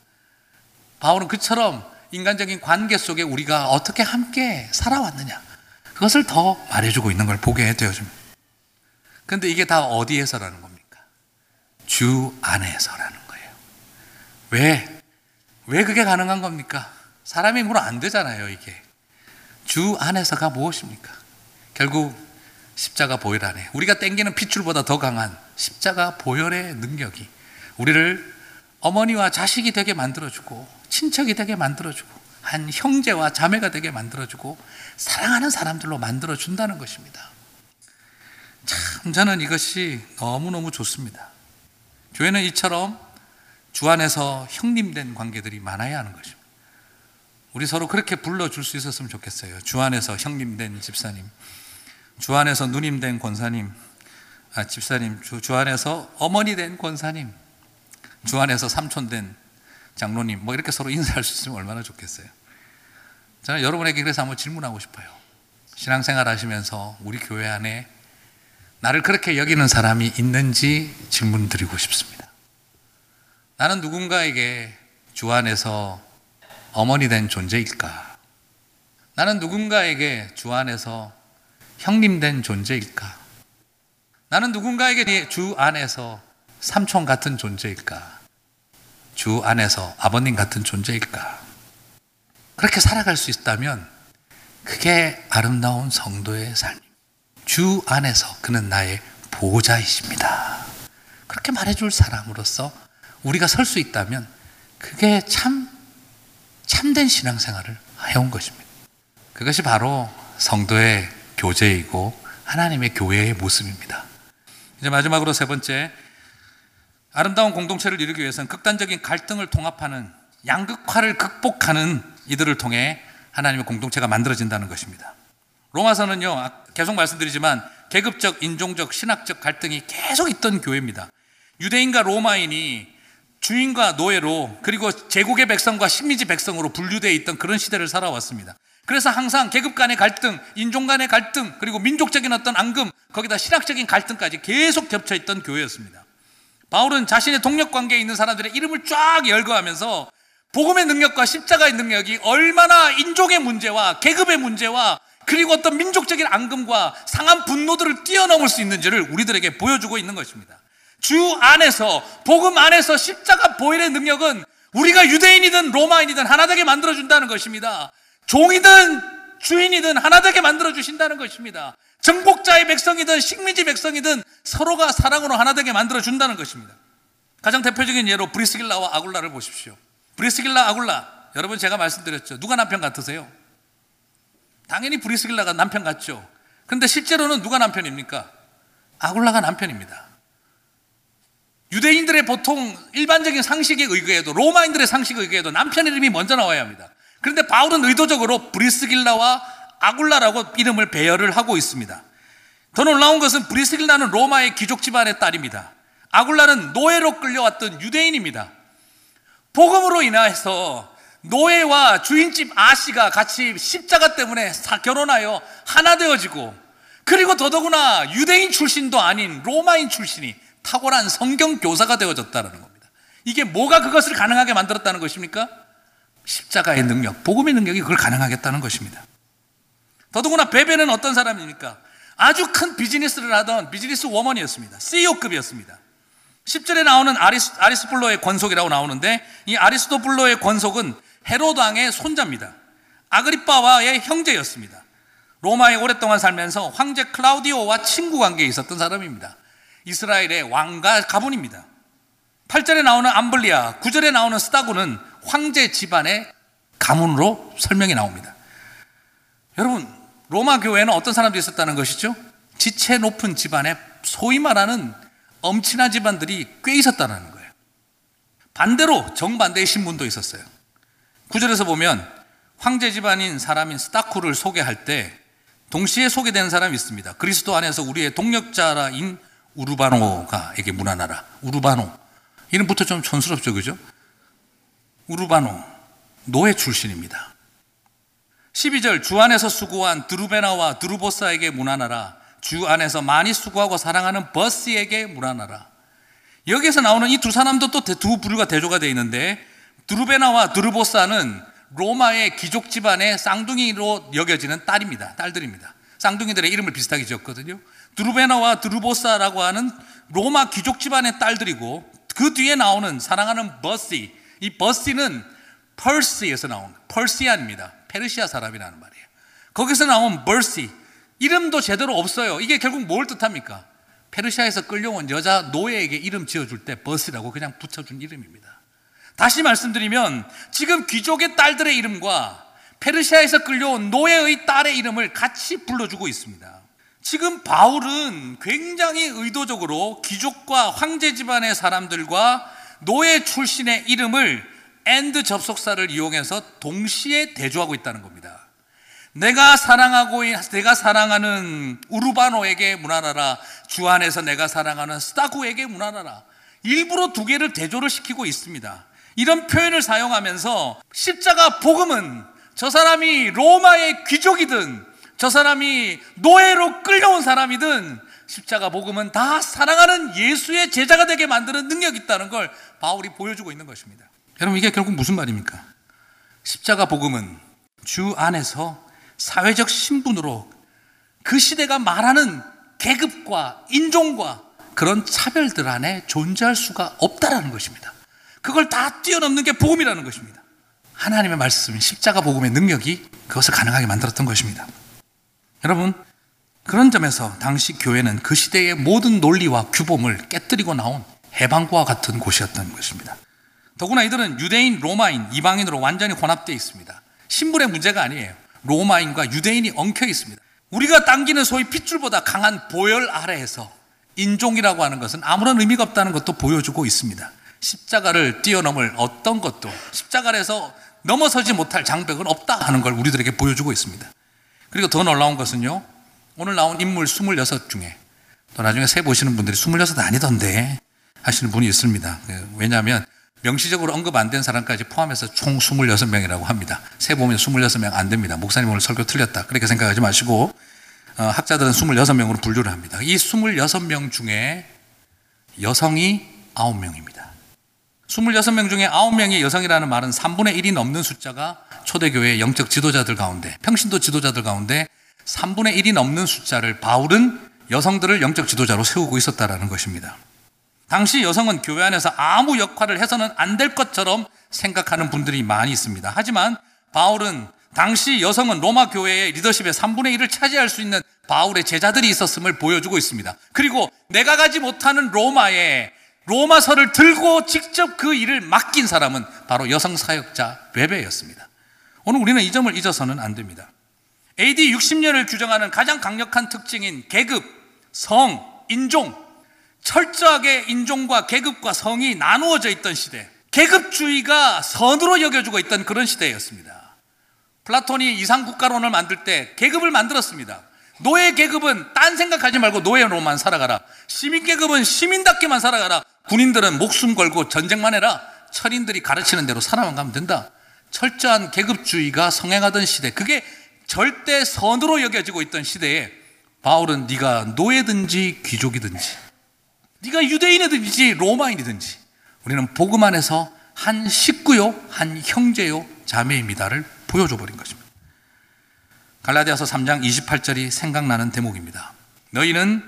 [SPEAKER 4] 바울은 그처럼 인간적인 관계 속에 우리가 어떻게 함께 살아왔느냐 그것을 더 말해주고 있는 걸 보게 되어집니다. 그런데 이게 다 어디에서라는 겁니까? 주 안에서라는 거예요. 왜? 왜 그게 가능한 겁니까? 사람이 물어 안 되잖아요, 이게. 주 안에서가 무엇입니까? 결국 십자가 보혈 안에 우리가 땡기는 핏줄보다 더 강한 십자가 보혈의 능력이 우리를 어머니와 자식이 되게 만들어주고 친척이 되게 만들어주고 한 형제와 자매가 되게 만들어주고 사랑하는 사람들로 만들어준다는 것입니다. 참 저는 이것이 너무너무 좋습니다. 교회는 이처럼 주 안에서 형님된 관계들이 많아야 하는 것입니다. 우리 서로 그렇게 불러줄 수 있었으면 좋겠어요. 주 안에서 형님된 집사님, 주 안에서 누님된 권사님, 아, 집사님, 주, 주 안에서 어머니 된 권사님, 주 안에서 삼촌 된 장로님, 뭐 이렇게 서로 인사할 수 있으면 얼마나 좋겠어요. 저는 여러분에게 그래서 한번 질문하고 싶어요. 신앙생활 하시면서 우리 교회 안에 나를 그렇게 여기는 사람이 있는지 질문 드리고 싶습니다. 나는 누군가에게 주 안에서 어머니 된 존재일까? 나는 누군가에게 주 안에서 형님 된 존재일까? 나는 누군가에게 주 안에서 삼촌 같은 존재일까? 주 안에서 아버님 같은 존재일까? 그렇게 살아갈 수 있다면 그게 아름다운 성도의 삶. 주 안에서 그는 나의 보호자이십니다. 그렇게 말해줄 사람으로서 우리가 설 수 있다면 그게 참 참된 신앙생활을 해온 것입니다. 그것이 바로 성도의 교제이고 하나님의 교회의 모습입니다. 이제 마지막으로 세 번째 아름다운 공동체를 이루기 위해서는 극단적인 갈등을 통합하는 양극화를 극복하는 이들을 통해 하나님의 공동체가 만들어진다는 것입니다. 로마서는요, 아, 계속 말씀드리지만 계급적, 인종적, 신학적 갈등이 계속 있던 교회입니다. 유대인과 로마인이 주인과 노예로 그리고 제국의 백성과 식민지 백성으로 분류되어 있던 그런 시대를 살아왔습니다. 그래서 항상 계급 간의 갈등, 인종 간의 갈등, 그리고 민족적인 어떤 앙금, 거기다 신학적인 갈등까지 계속 겹쳐 있던 교회였습니다. 바울은 자신의 동력 관계에 있는 사람들의 이름을 쫙 열거하면서 복음의 능력과 십자가의 능력이 얼마나 인종의 문제와 계급의 문제와 그리고 어떤 민족적인 앙금과 상한 분노들을 뛰어넘을 수 있는지를 우리들에게 보여주고 있는 것입니다. 주 안에서 복음 안에서 십자가 보혈의 능력은 우리가 유대인이든 로마인이든 하나 되게 만들어 준다는 것입니다. 종이든 주인이든 하나 되게 만들어 주신다는 것입니다. 정복자의 백성이든 식민지 백성이든 서로가 사랑으로 하나 되게 만들어 준다는 것입니다. 가장 대표적인 예로 브리스길라와 아굴라를 보십시오. 브리스길라 아굴라 여러분 제가 말씀드렸죠. 누가 남편 같으세요? 당연히 브리스길라가 남편 같죠. 근데 실제로는 누가 남편입니까? 아굴라가 남편입니다. 유대인들의 보통 일반적인 상식에 의거해도 로마인들의 상식에 의거해도 남편 이름이 먼저 나와야 합니다. 그런데 바울은 의도적으로 브리스길라와 아굴라라고 이름을 배열을 하고 있습니다. 더 놀라운 것은 브리스길라는 로마의 귀족 집안의 딸입니다. 아굴라는 노예로 끌려왔던 유대인입니다. 복음으로 인하여서 노예와 주인집 아씨가 같이 십자가 때문에 결혼하여 하나 되어지고 그리고 더더구나 유대인 출신도 아닌 로마인 출신이 탁월한 성경 교사가 되어졌다는 겁니다. 이게 뭐가 그것을 가능하게 만들었다는 것입니까? 십자가의 능력, 복음의 능력이 그걸 가능하게 했다는 것입니다. 더더구나 베베는 어떤 사람입니까? 아주 큰 비즈니스를 하던 비즈니스 워먼이었습니다. CEO급이었습니다. 10절에 나오는 아리스, 아리스플로의 권속이라고 나오는데 이 아리스토플로의 권속은 헤로당의 손자입니다. 아그리빠와의 형제였습니다. 로마에 오랫동안 살면서 황제 클라우디오와 친구 관계에 있었던 사람입니다. 이스라엘의 왕가 가문입니다. 8절에 나오는 암블리아, 9절에 나오는 스타구는 황제 집안의 가문으로 설명이 나옵니다. 여러분, 로마 교회는 어떤 사람들이 있었다는 것이죠? 지체 높은 집안에 소위 말하는 엄친한 집안들이 꽤 있었다는 거예요. 반대로 정반대의 신분도 있었어요. 구절에서 보면 황제 집안인 사람인 스타쿠를 소개할 때 동시에 소개되는 사람이 있습니다. 그리스도 안에서 우리의 동력자라인 우르바노가에게 문안하라. 우르바노. 이름부터 좀 촌스럽죠, 그죠? 우르바노. 노예 출신입니다. 12절 주 안에서 수고한 드루베나와 드루보사에게 문안하라. 주 안에서 많이 수고하고 사랑하는 버스에게 문안하라. 여기에서 나오는 이 두 사람도 또 두 부류가 대조가 되어 있는데 드루베나와 드루보사는 로마의 귀족 집안의 쌍둥이로 여겨지는 딸입니다. 딸들입니다. 쌍둥이들의 이름을 비슷하게 지었거든요. 드루베나와 드루보사라고 하는 로마 귀족 집안의 딸들이고 그 뒤에 나오는 사랑하는 버시. 이 버시는 펄시에서 나온 펄시안입니다. 페르시아 사람이라는 말이에요. 거기서 나온 버시. 이름도 제대로 없어요. 이게 결국 뭘 뜻합니까? 페르시아에서 끌려온 여자 노예에게 이름 지어줄 때 버시라고 그냥 붙여준 이름입니다. 다시 말씀드리면 지금 귀족의 딸들의 이름과 페르시아에서 끌려온 노예의 딸의 이름을 같이 불러주고 있습니다. 지금 바울은 굉장히 의도적으로 귀족과 황제 집안의 사람들과 노예 출신의 이름을 and 접속사를 이용해서 동시에 대조하고 있다는 겁니다. 내가 사랑하고 내가 사랑하는 우르바노에게 문안하라. 주 안에서 내가 사랑하는 스타구에게 문안하라. 일부러 두 개를 대조를 시키고 있습니다. 이런 표현을 사용하면서 십자가 복음은 저 사람이 로마의 귀족이든 저 사람이 노예로 끌려온 사람이든 십자가 복음은 다 사랑하는 예수의 제자가 되게 만드는 능력이 있다는 걸 바울이 보여주고 있는 것입니다. 여러분 이게 결국 무슨 말입니까? 십자가 복음은 주 안에서 사회적 신분으로 그 시대가 말하는 계급과 인종과 그런 차별들 안에 존재할 수가 없다라는 것입니다. 그걸 다 뛰어넘는 게 복음이라는 것입니다. 하나님의 말씀이 십자가 복음의 능력이 그것을 가능하게 만들었던 것입니다. 여러분, 그런 점에서 당시 교회는 그 시대의 모든 논리와 규범을 깨뜨리고 나온 해방구와 같은 곳이었던 것입니다. 더구나 이들은 유대인, 로마인, 이방인으로 완전히 혼합되어 있습니다. 신분의 문제가 아니에요. 로마인과 유대인이 엉켜 있습니다. 우리가 당기는 소위 핏줄보다 강한 보혈 아래에서 인종이라고 하는 것은 아무런 의미가 없다는 것도 보여주고 있습니다. 십자가를 뛰어넘을 어떤 것도 십자가에서 넘어서지 못할 장벽은 없다 하는 걸 우리들에게 보여주고 있습니다. 그리고 더 놀라운 것은요. 오늘 나온 인물 26 중에 또 나중에 세 보시는 분들이 26 아니던데 하시는 분이 있습니다. 왜냐하면 명시적으로 언급 안 된 사람까지 포함해서 총 26명이라고 합니다. 세 보면 26명 안 됩니다. 목사님 오늘 설교 틀렸다. 그렇게 생각하지 마시고 어, 학자들은 26명으로 분류를 합니다. 이 26명 중에 여성이 9명입니다. 26명 중에 9명이 여성이라는 말은 3분의 1이 넘는 숫자가 초대교회의 영적 지도자들 가운데, 평신도 지도자들 가운데 3분의 1이 넘는 숫자를 바울은 여성들을 영적 지도자로 세우고 있었다라는 것입니다. 당시 여성은 교회 안에서 아무 역할을 해서는 안 될 것처럼 생각하는 분들이 많이 있습니다. 하지만 바울은 당시 여성은 로마 교회의 리더십의 3분의 1을 차지할 수 있는 바울의 제자들이 있었음을 보여주고 있습니다. 그리고 내가 가지 못하는 로마에 로마서를 들고 직접 그 일을 맡긴 사람은 바로 여성 사역자 베베였습니다. 오늘 우리는 이 점을 잊어서는 안 됩니다. AD 60년을 규정하는 가장 강력한 특징인 계급, 성, 인종, 철저하게 인종과 계급과 성이 나누어져 있던 시대, 계급주의가 선으로 여겨주고 있던 그런 시대였습니다. 플라톤이 이상국가론을 만들 때 계급을 만들었습니다. 노예 계급은 딴 생각하지 말고 노예로만 살아가라. 시민 계급은 시민답게만 살아가라. 군인들은 목숨 걸고 전쟁만 해라. 철인들이 가르치는 대로 살아만 가면 된다. 철저한 계급주의가 성행하던 시대. 그게 절대 선으로 여겨지고 있던 시대에 바울은 네가 노예든지 귀족이든지 네가 유대인이든지 로마인이든지 우리는 복음 안에서 한 식구요, 한 형제요, 자매입니다를 보여줘 버린 것입니다. 갈라디아서 3장 28절이 생각나는 대목입니다. 너희는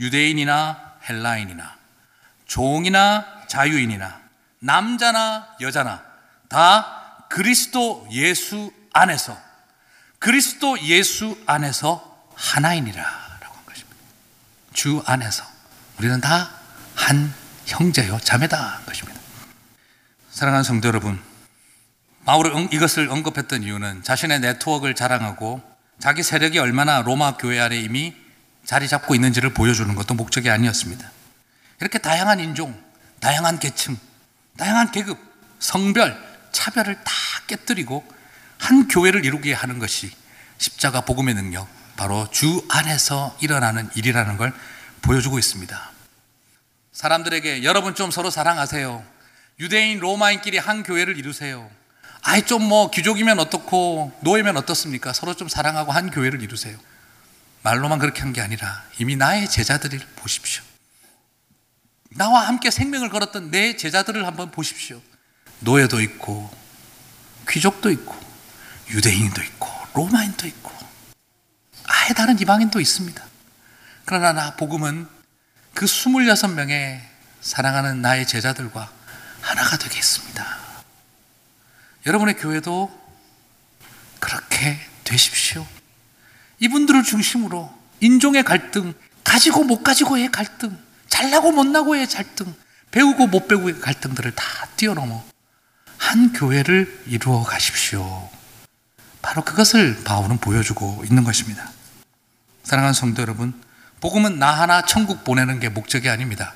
[SPEAKER 4] 유대인이나 헬라인이나 종이나 자유인이나 남자나 여자나 다 그리스도 예수 안에서 그리스도 예수 안에서 하나이니라 라고 한 것입니다. 주 안에서 우리는 다 한 형제요 자매다 한 것입니다. 사랑하는 성도 여러분, 바울은 이것을 언급했던 이유는 자신의 네트워크를 자랑하고 자기 세력이 얼마나 로마 교회 아래 이미 자리 잡고 있는지를 보여주는 것도 목적이 아니었습니다. 이렇게 다양한 인종, 다양한 계층, 다양한 계급, 성별, 차별을 다 깨뜨리고 한 교회를 이루게 하는 것이 십자가 복음의 능력, 바로 주 안에서 일어나는 일이라는 걸 보여주고 있습니다. 사람들에게 여러분 좀 서로 사랑하세요. 유대인, 로마인끼리 한 교회를 이루세요. 아이 좀 뭐 귀족이면 어떻고 노예면 어떻습니까? 서로 좀 사랑하고 한 교회를 이루세요. 말로만 그렇게 한 게 아니라 이미 나의 제자들을 보십시오. 나와 함께 생명을 걸었던 내 제자들을 한번 보십시오. 노예도 있고 귀족도 있고 유대인도 있고 로마인도 있고 아예 다른 이방인도 있습니다. 그러나 나 복음은 그 26명의 사랑하는 나의 제자들과 하나가 되겠습니다. 여러분의 교회도 그렇게 되십시오. 이분들을 중심으로 인종의 갈등, 가지고 못 가지고의 갈등, 잘나고 못나고의 갈등, 배우고 못 배우고의 갈등들을 다 뛰어넘어 한 교회를 이루어 가십시오. 바로 그것을 바울은 보여주고 있는 것입니다. 사랑하는 성도 여러분, 복음은 나 하나 천국 보내는 게 목적이 아닙니다.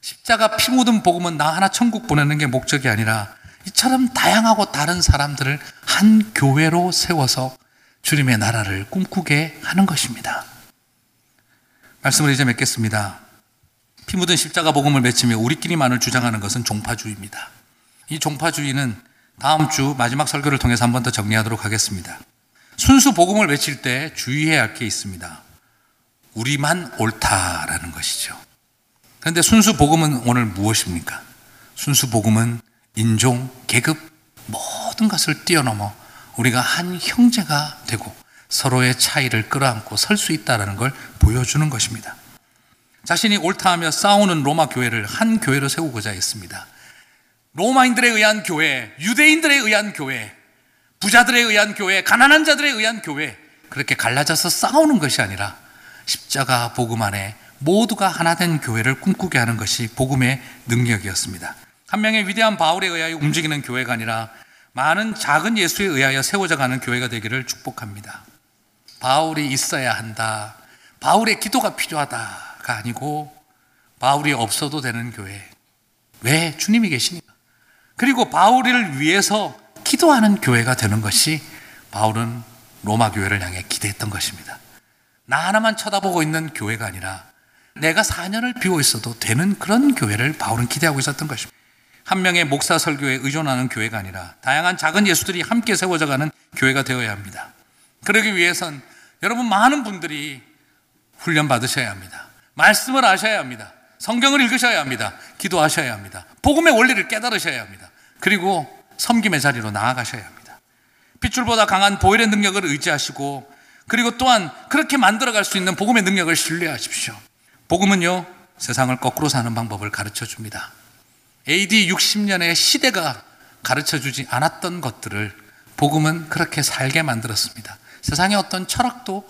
[SPEAKER 4] 십자가 피 묻은 복음은 나 하나 천국 보내는 게 목적이 아니라 이처럼 다양하고 다른 사람들을 한 교회로 세워서 주님의 나라를 꿈꾸게 하는 것입니다. 말씀을 이제 맺겠습니다. 피 묻은 십자가 복음을 맺히며 우리끼리만을 주장하는 것은 종파주의입니다. 이 종파주의는 다음 주 마지막 설교를 통해서 한 번 더 정리하도록 하겠습니다. 순수 복음을 외칠 때 주의해야 할 게 있습니다. 우리만 옳다라는 것이죠. 그런데 순수 복음은 오늘 무엇입니까? 순수 복음은 인종, 계급, 모든 것을 뛰어넘어 우리가 한 형제가 되고 서로의 차이를 끌어안고 설 수 있다는 걸 보여주는 것입니다. 자신이 옳다하며 싸우는 로마 교회를 한 교회로 세우고자 했습니다. 로마인들에 의한 교회, 유대인들에 의한 교회, 부자들에 의한 교회, 가난한 자들에 의한 교회, 그렇게 갈라져서 싸우는 것이 아니라 십자가 복음 안에 모두가 하나 된 교회를 꿈꾸게 하는 것이 복음의 능력이었습니다. 한 명의 위대한 바울에 의하여 움직이는 교회가 아니라 많은 작은 예수에 의하여 세워져 가는 교회가 되기를 축복합니다. 바울이 있어야 한다. 바울의 기도가 필요하다가 아니고 바울이 없어도 되는 교회. 왜 주님이 계시니까. 그리고 바울을 위해서 기도하는 교회가 되는 것이 바울은 로마 교회를 향해 기대했던 것입니다. 나 하나만 쳐다보고 있는 교회가 아니라 내가 4년을 비워 있어도 되는 그런 교회를 바울은 기대하고 있었던 것입니다. 한 명의 목사 설교에 의존하는 교회가 아니라 다양한 작은 예수들이 함께 세워져 가는 교회가 되어야 합니다. 그러기 위해선 여러분 많은 분들이 훈련 받으셔야 합니다. 말씀을 아셔야 합니다. 성경을 읽으셔야 합니다. 기도하셔야 합니다. 복음의 원리를 깨달으셔야 합니다. 그리고 섬김의 자리로 나아가셔야 합니다. 핏줄보다 강한 보일의 능력을 의지하시고 그리고 또한 그렇게 만들어갈 수 있는 복음의 능력을 신뢰하십시오. 복음은요, 세상을 거꾸로 사는 방법을 가르쳐 줍니다. AD 60년의 시대가 가르쳐 주지 않았던 것들을 복음은 그렇게 살게 만들었습니다. 세상의 어떤 철학도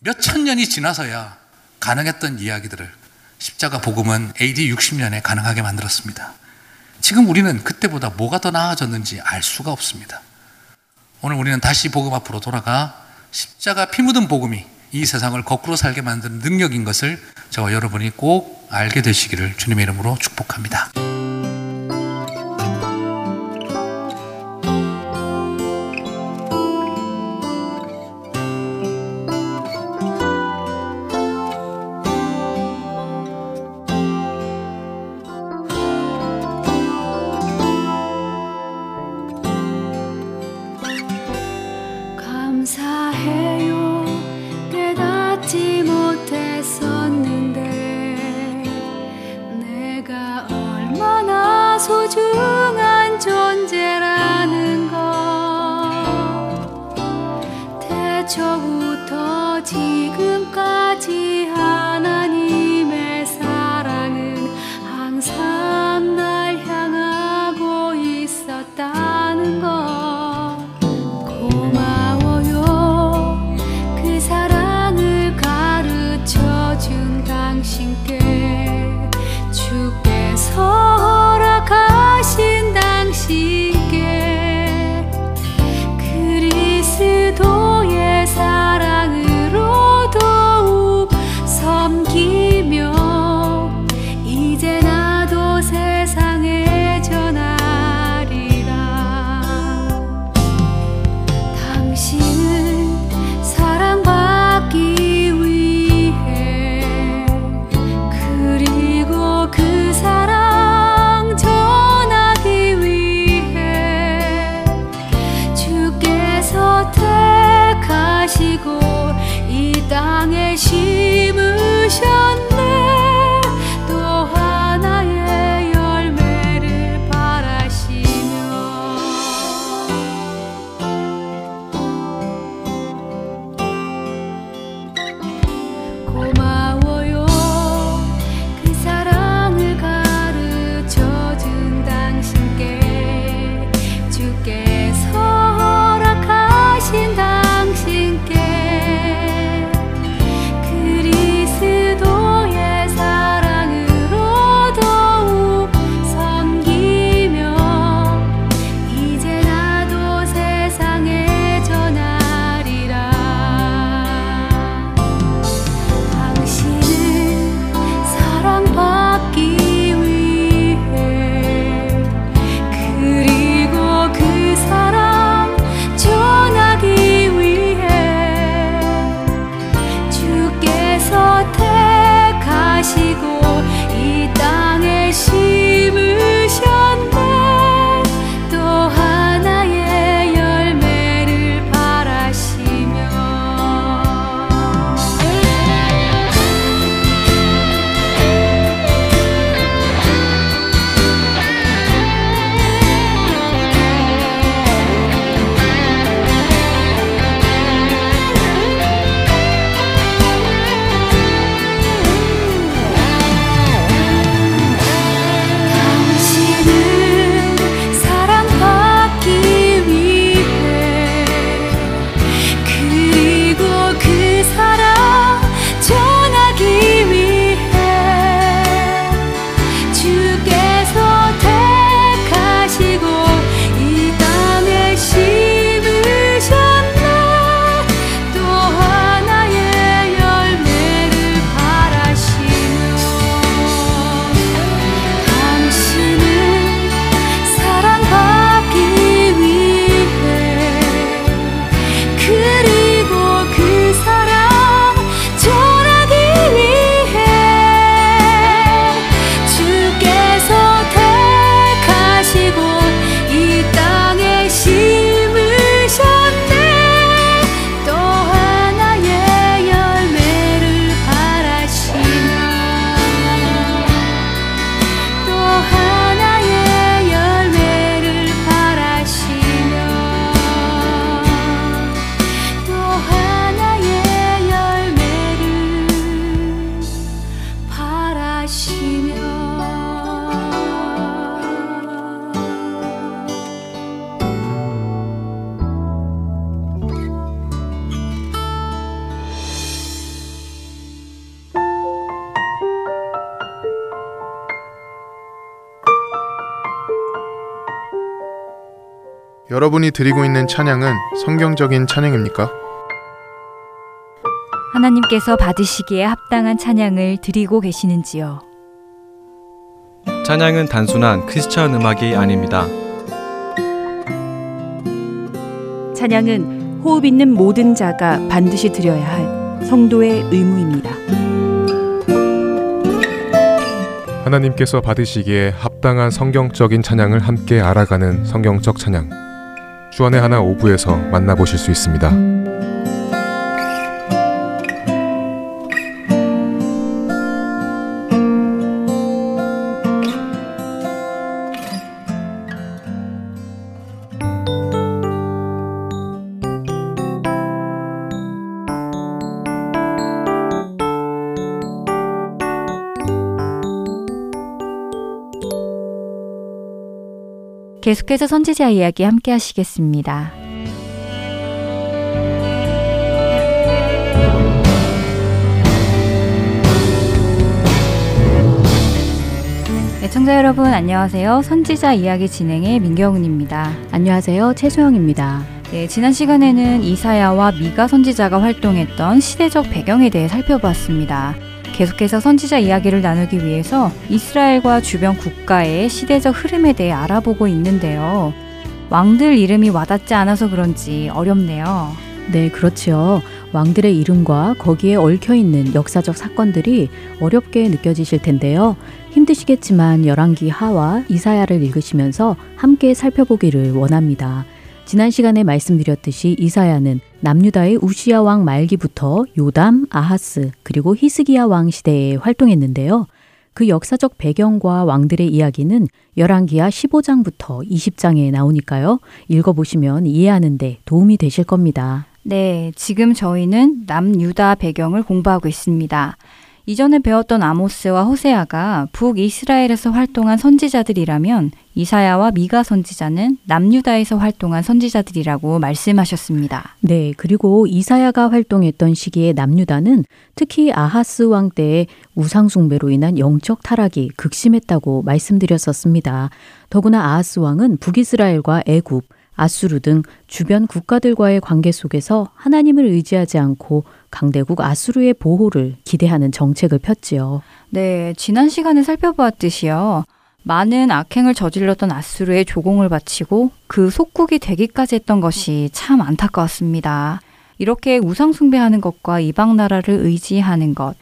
[SPEAKER 4] 몇 천 년이 지나서야 가능했던 이야기들을 십자가 복음은 AD 60년에 가능하게 만들었습니다. 지금 우리는 그때보다 뭐가 더 나아졌는지 알 수가 없습니다. 오늘 우리는 다시 복음 앞으로 돌아가 십자가 피 묻은 복음이 이 세상을 거꾸로 살게 만드는 능력인 것을 저와 여러분이 꼭 알게 되시기를 주님의 이름으로 축복합니다.
[SPEAKER 6] 여러분이 드리고 있는 찬양은 성경적인 찬양입니까?
[SPEAKER 1] 하나님께서 받으시기에 합당한 찬양을 드리고 계시는지요?
[SPEAKER 7] 찬양은 단순한 크리스천 음악이 아닙니다.
[SPEAKER 8] 찬양은 호흡 있는 모든 자가 반드시 드려야 할 성도의 의무입니다.
[SPEAKER 9] 하나님께서 받으시기에 합당한 성경적인 찬양을 함께 알아가는 성경적 찬양. 주안의 하나 오부에서 만나보실 수 있습니다.
[SPEAKER 1] 계속해서 선지자 이야기 함께 하시겠습니다. 애청자 여러분 안녕하세요. 선지자 이야기 진행의 민경훈입니다.
[SPEAKER 8] 안녕하세요. 최소영입니다.
[SPEAKER 1] 네, 지난 시간에는 이사야와 미가 선지자가 활동했던 시대적 배경에 대해 살펴봤습니다. 계속해서 선지자 이야기를 나누기 위해서 이스라엘과 주변 국가의 시대적 흐름에 대해 알아보고 있는데요. 왕들 이름이 와닿지 않아서 그런지 어렵네요.
[SPEAKER 8] 네, 그렇지요. 왕들의 이름과 거기에 얽혀 있는 역사적 사건들이 어렵게 느껴지실 텐데요. 힘드시겠지만 열왕기 하와 이사야를 읽으시면서 함께 살펴보기를 원합니다. 지난 시간에 말씀드렸듯이 이사야는 남유다의 우시야 왕 말기부터 요담, 아하스, 그리고 히스기야 왕 시대에 활동했는데요. 그 역사적 배경과 왕들의 이야기는 열왕기하 15장부터 20장에 나오니까요. 읽어보시면 이해하는데 도움이 되실 겁니다.
[SPEAKER 1] 네, 지금 저희는 남유다 배경을 공부하고 있습니다. 이전에 배웠던 아모스와 호세아가 북이스라엘에서 활동한 선지자들이라면 이사야와 미가 선지자는 남유다에서 활동한 선지자들이라고 말씀하셨습니다.
[SPEAKER 8] 네, 그리고 이사야가 활동했던 시기의 남유다는 특히 아하스 왕 때의 우상 숭배로 인한 영적 타락이 극심했다고 말씀드렸었습니다. 더구나 아하스 왕은 북이스라엘과 애굽, 아수르 등 주변 국가들과의 관계 속에서 하나님을 의지하지 않고 강대국 아수르의 보호를 기대하는 정책을 폈지요.
[SPEAKER 1] 네, 지난 시간에 살펴보았듯이요. 많은 악행을 저질렀던 아수르의 조공을 바치고 그 속국이 되기까지 했던 것이 참 안타까웠습니다. 이렇게 우상숭배하는 것과 이방 나라를 의지하는 것,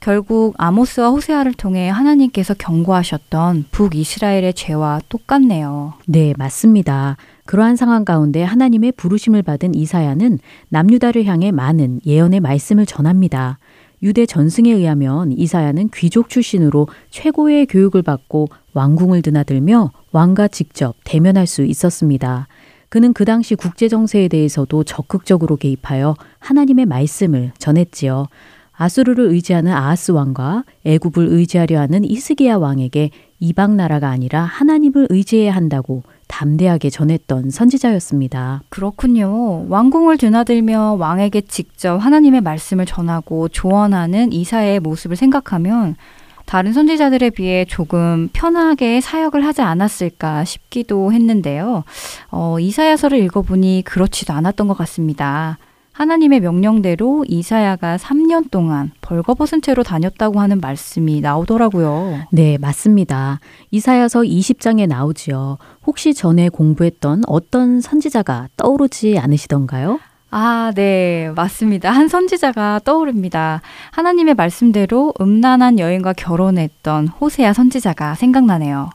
[SPEAKER 1] 결국 아모스와 호세아를 통해 하나님께서 경고하셨던 북이스라엘의 죄와 똑같네요.
[SPEAKER 8] 네, 맞습니다. 그러한 상황 가운데 하나님의 부르심을 받은 이사야는 남유다를 향해 많은 예언의 말씀을 전합니다. 유대 전승에 의하면 이사야는 귀족 출신으로 최고의 교육을 받고 왕궁을 드나들며 왕과 직접 대면할 수 있었습니다. 그는 그 당시 국제 정세에 대해서도 적극적으로 개입하여 하나님의 말씀을 전했지요. 아수르를 의지하는 아하스 왕과 애굽을 의지하려 하는 이스기야 왕에게 이방 나라가 아니라 하나님을 의지해야 한다고 담대하게 전했던 선지자였습니다.
[SPEAKER 1] 그렇군요. 왕궁을 드나들며 왕에게 직접 하나님의 말씀을 전하고 조언하는 이사야의 모습을 생각하면 다른 선지자들에 비해 조금 편하게 사역을 하지 않았을까 싶기도 했는데요. 어, 이사야서를 읽어보니 그렇지도 않았던 것 같습니다. 하나님의 명령대로 이사야가 3년 동안 벌거벗은 채로 다녔다고 하는 말씀이 나오더라고요.
[SPEAKER 8] 네, 맞습니다. 이사야서 20장에 나오지요. 혹시 전에 공부했던 어떤 선지자가 떠오르지 않으시던가요?
[SPEAKER 1] 아, 네, 맞습니다. 한 선지자가 떠오릅니다. 하나님의 말씀대로 음란한 여인과 결혼했던 호세아 선지자가 생각나네요.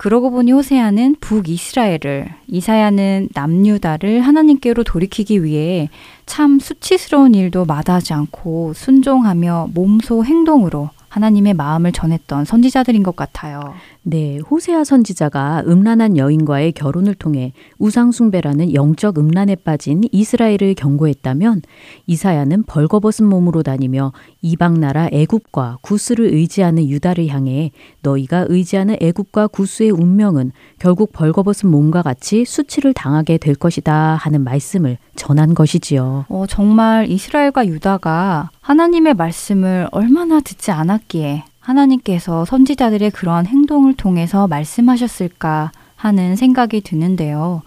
[SPEAKER 1] 그러고 보니 호세아는 북이스라엘을, 이사야는 남유다를 하나님께로 돌이키기 위해 참 수치스러운 일도 마다하지 않고 순종하며 몸소 행동으로 하나님의 마음을 전했던 선지자들인 것 같아요.
[SPEAKER 8] 네, 호세아 선지자가 음란한 여인과의 결혼을 통해 우상숭배라는 영적 음란에 빠진 이스라엘을 경고했다면 이사야는 벌거벗은 몸으로 다니며 이방 나라 애굽과 구스를 의지하는 유다를 향해 너희가 의지하는 애굽과 구스의 운명은 결국 벌거벗은 몸과 같이 수치를 당하게 될 것이다 하는 말씀을 전한 것이지요.
[SPEAKER 1] 어, 정말 이스라엘과 유다가 하나님의 말씀을 얼마나 듣지 않았기에 하나님께서 선지자들의 그러한 행동을 통해서 말씀하셨을까 하는 생각이 드는데요.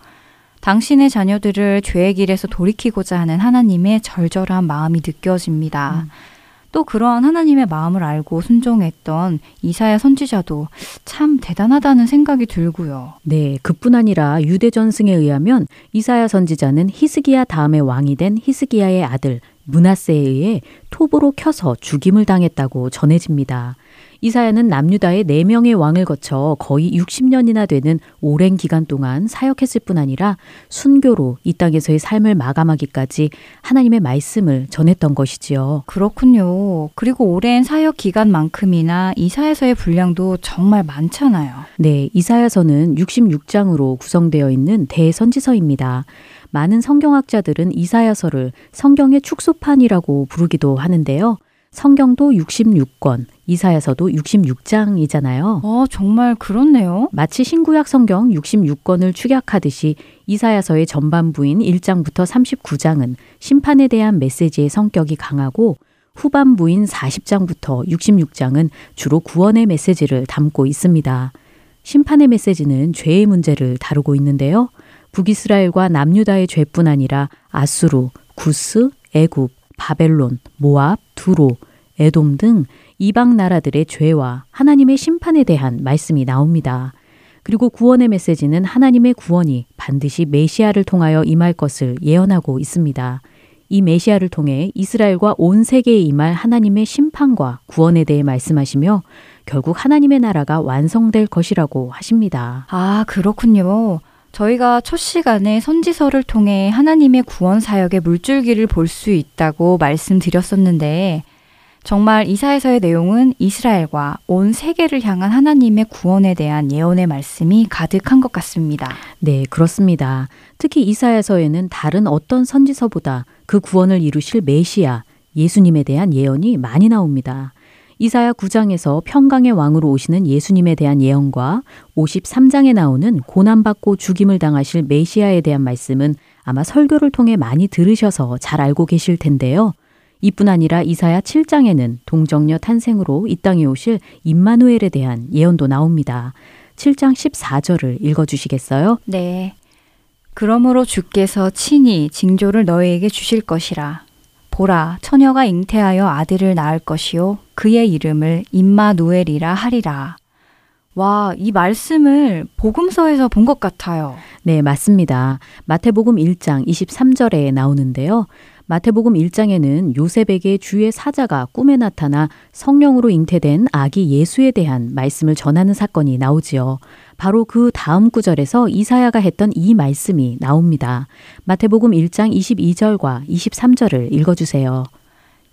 [SPEAKER 1] 당신의 자녀들을 죄의 길에서 돌이키고자 하는 하나님의 절절한 마음이 느껴집니다. 또 그러한 하나님의 마음을 알고 순종했던 이사야 선지자도 참 대단하다는 생각이 들고요.
[SPEAKER 8] 네, 그뿐 아니라 유대 전승에 의하면 이사야 선지자는 히스기야 다음에 왕이 된 히스기야의 아들 문하세에 의해 톱으로 켜서 죽임을 당했다고 전해집니다. 이사야는 남유다의 네명의 왕을 거쳐 거의 60년이나 되는 오랜 기간 동안 사역했을 뿐 아니라 순교로 이 땅에서의 삶을 마감하기까지 하나님의 말씀을 전했던 것이지요.
[SPEAKER 1] 그렇군요. 그리고 오랜 사역 기간만큼이나 이사야서의 분량도 정말 많잖아요.
[SPEAKER 8] 네, 이사야서는 66장으로 구성되어 있는 대선지서입니다. 많은 성경학자들은 이사야서를 성경의 축소판이라고 부르기도 하는데요. 성경도 66권, 이사야서도 66장이잖아요.
[SPEAKER 1] 어, 정말 그렇네요.
[SPEAKER 8] 마치 신구약 성경 66권을 축약하듯이 이사야서의 전반부인 1장부터 39장은 심판에 대한 메시지의 성격이 강하고 후반부인 40장부터 66장은 주로 구원의 메시지를 담고 있습니다. 심판의 메시지는 죄의 문제를 다루고 있는데요. 북이스라엘과 남유다의 죄뿐 아니라 아수르, 구스, 애굽, 바벨론, 모압, 두로, 에돔 등 이방 나라들의 죄와 하나님의 심판에 대한 말씀이 나옵니다. 그리고 구원의 메시지는 하나님의 구원이 반드시 메시아를 통하여 임할 것을 예언하고 있습니다. 이 메시아를 통해 이스라엘과 온 세계에 임할 하나님의 심판과 구원에 대해 말씀하시며 결국 하나님의 나라가 완성될 것이라고 하십니다.
[SPEAKER 1] 아, 그렇군요. 저희가 첫 시간에 선지서를 통해 하나님의 구원 사역의 물줄기를 볼 수 있다고 말씀드렸었는데 정말 이사에서의 내용은 이스라엘과 온 세계를 향한 하나님의 구원에 대한 예언의 말씀이 가득한 것 같습니다.
[SPEAKER 8] 네, 그렇습니다. 특히 이사야서에는 다른 어떤 선지서보다 그 구원을 이루실 메시아, 예수님에 대한 예언이 많이 나옵니다. 이사야 9장에서 평강의 왕으로 오시는 예수님에 대한 예언과 53장에 나오는 고난받고 죽임을 당하실 메시아에 대한 말씀은 아마 설교를 통해 많이 들으셔서 잘 알고 계실 텐데요. 이뿐 아니라 이사야 7장에는 동정녀 탄생으로 이 땅에 오실 임마누엘에 대한 예언도 나옵니다. 7장 14절을 읽어 주시겠어요?
[SPEAKER 1] 네. 그러므로 주께서 친히 징조를 너희에게 주실 것이라. 보라, 처녀가 잉태하여 아들을 낳을 것이요. 그의 이름을 임마누엘이라 하리라. 와, 이 말씀을 복음서에서 본 것 같아요.
[SPEAKER 8] 네, 맞습니다. 마태복음 1장 23절에 나오는데요. 마태복음 1장에는 요셉에게 주의 사자가 꿈에 나타나 성령으로 잉태된 아기 예수에 대한 말씀을 전하는 사건이 나오지요. 바로 그 다음 구절에서 이사야가 했던 이 말씀이 나옵니다. 마태복음 1장 22절과 23절을 읽어주세요.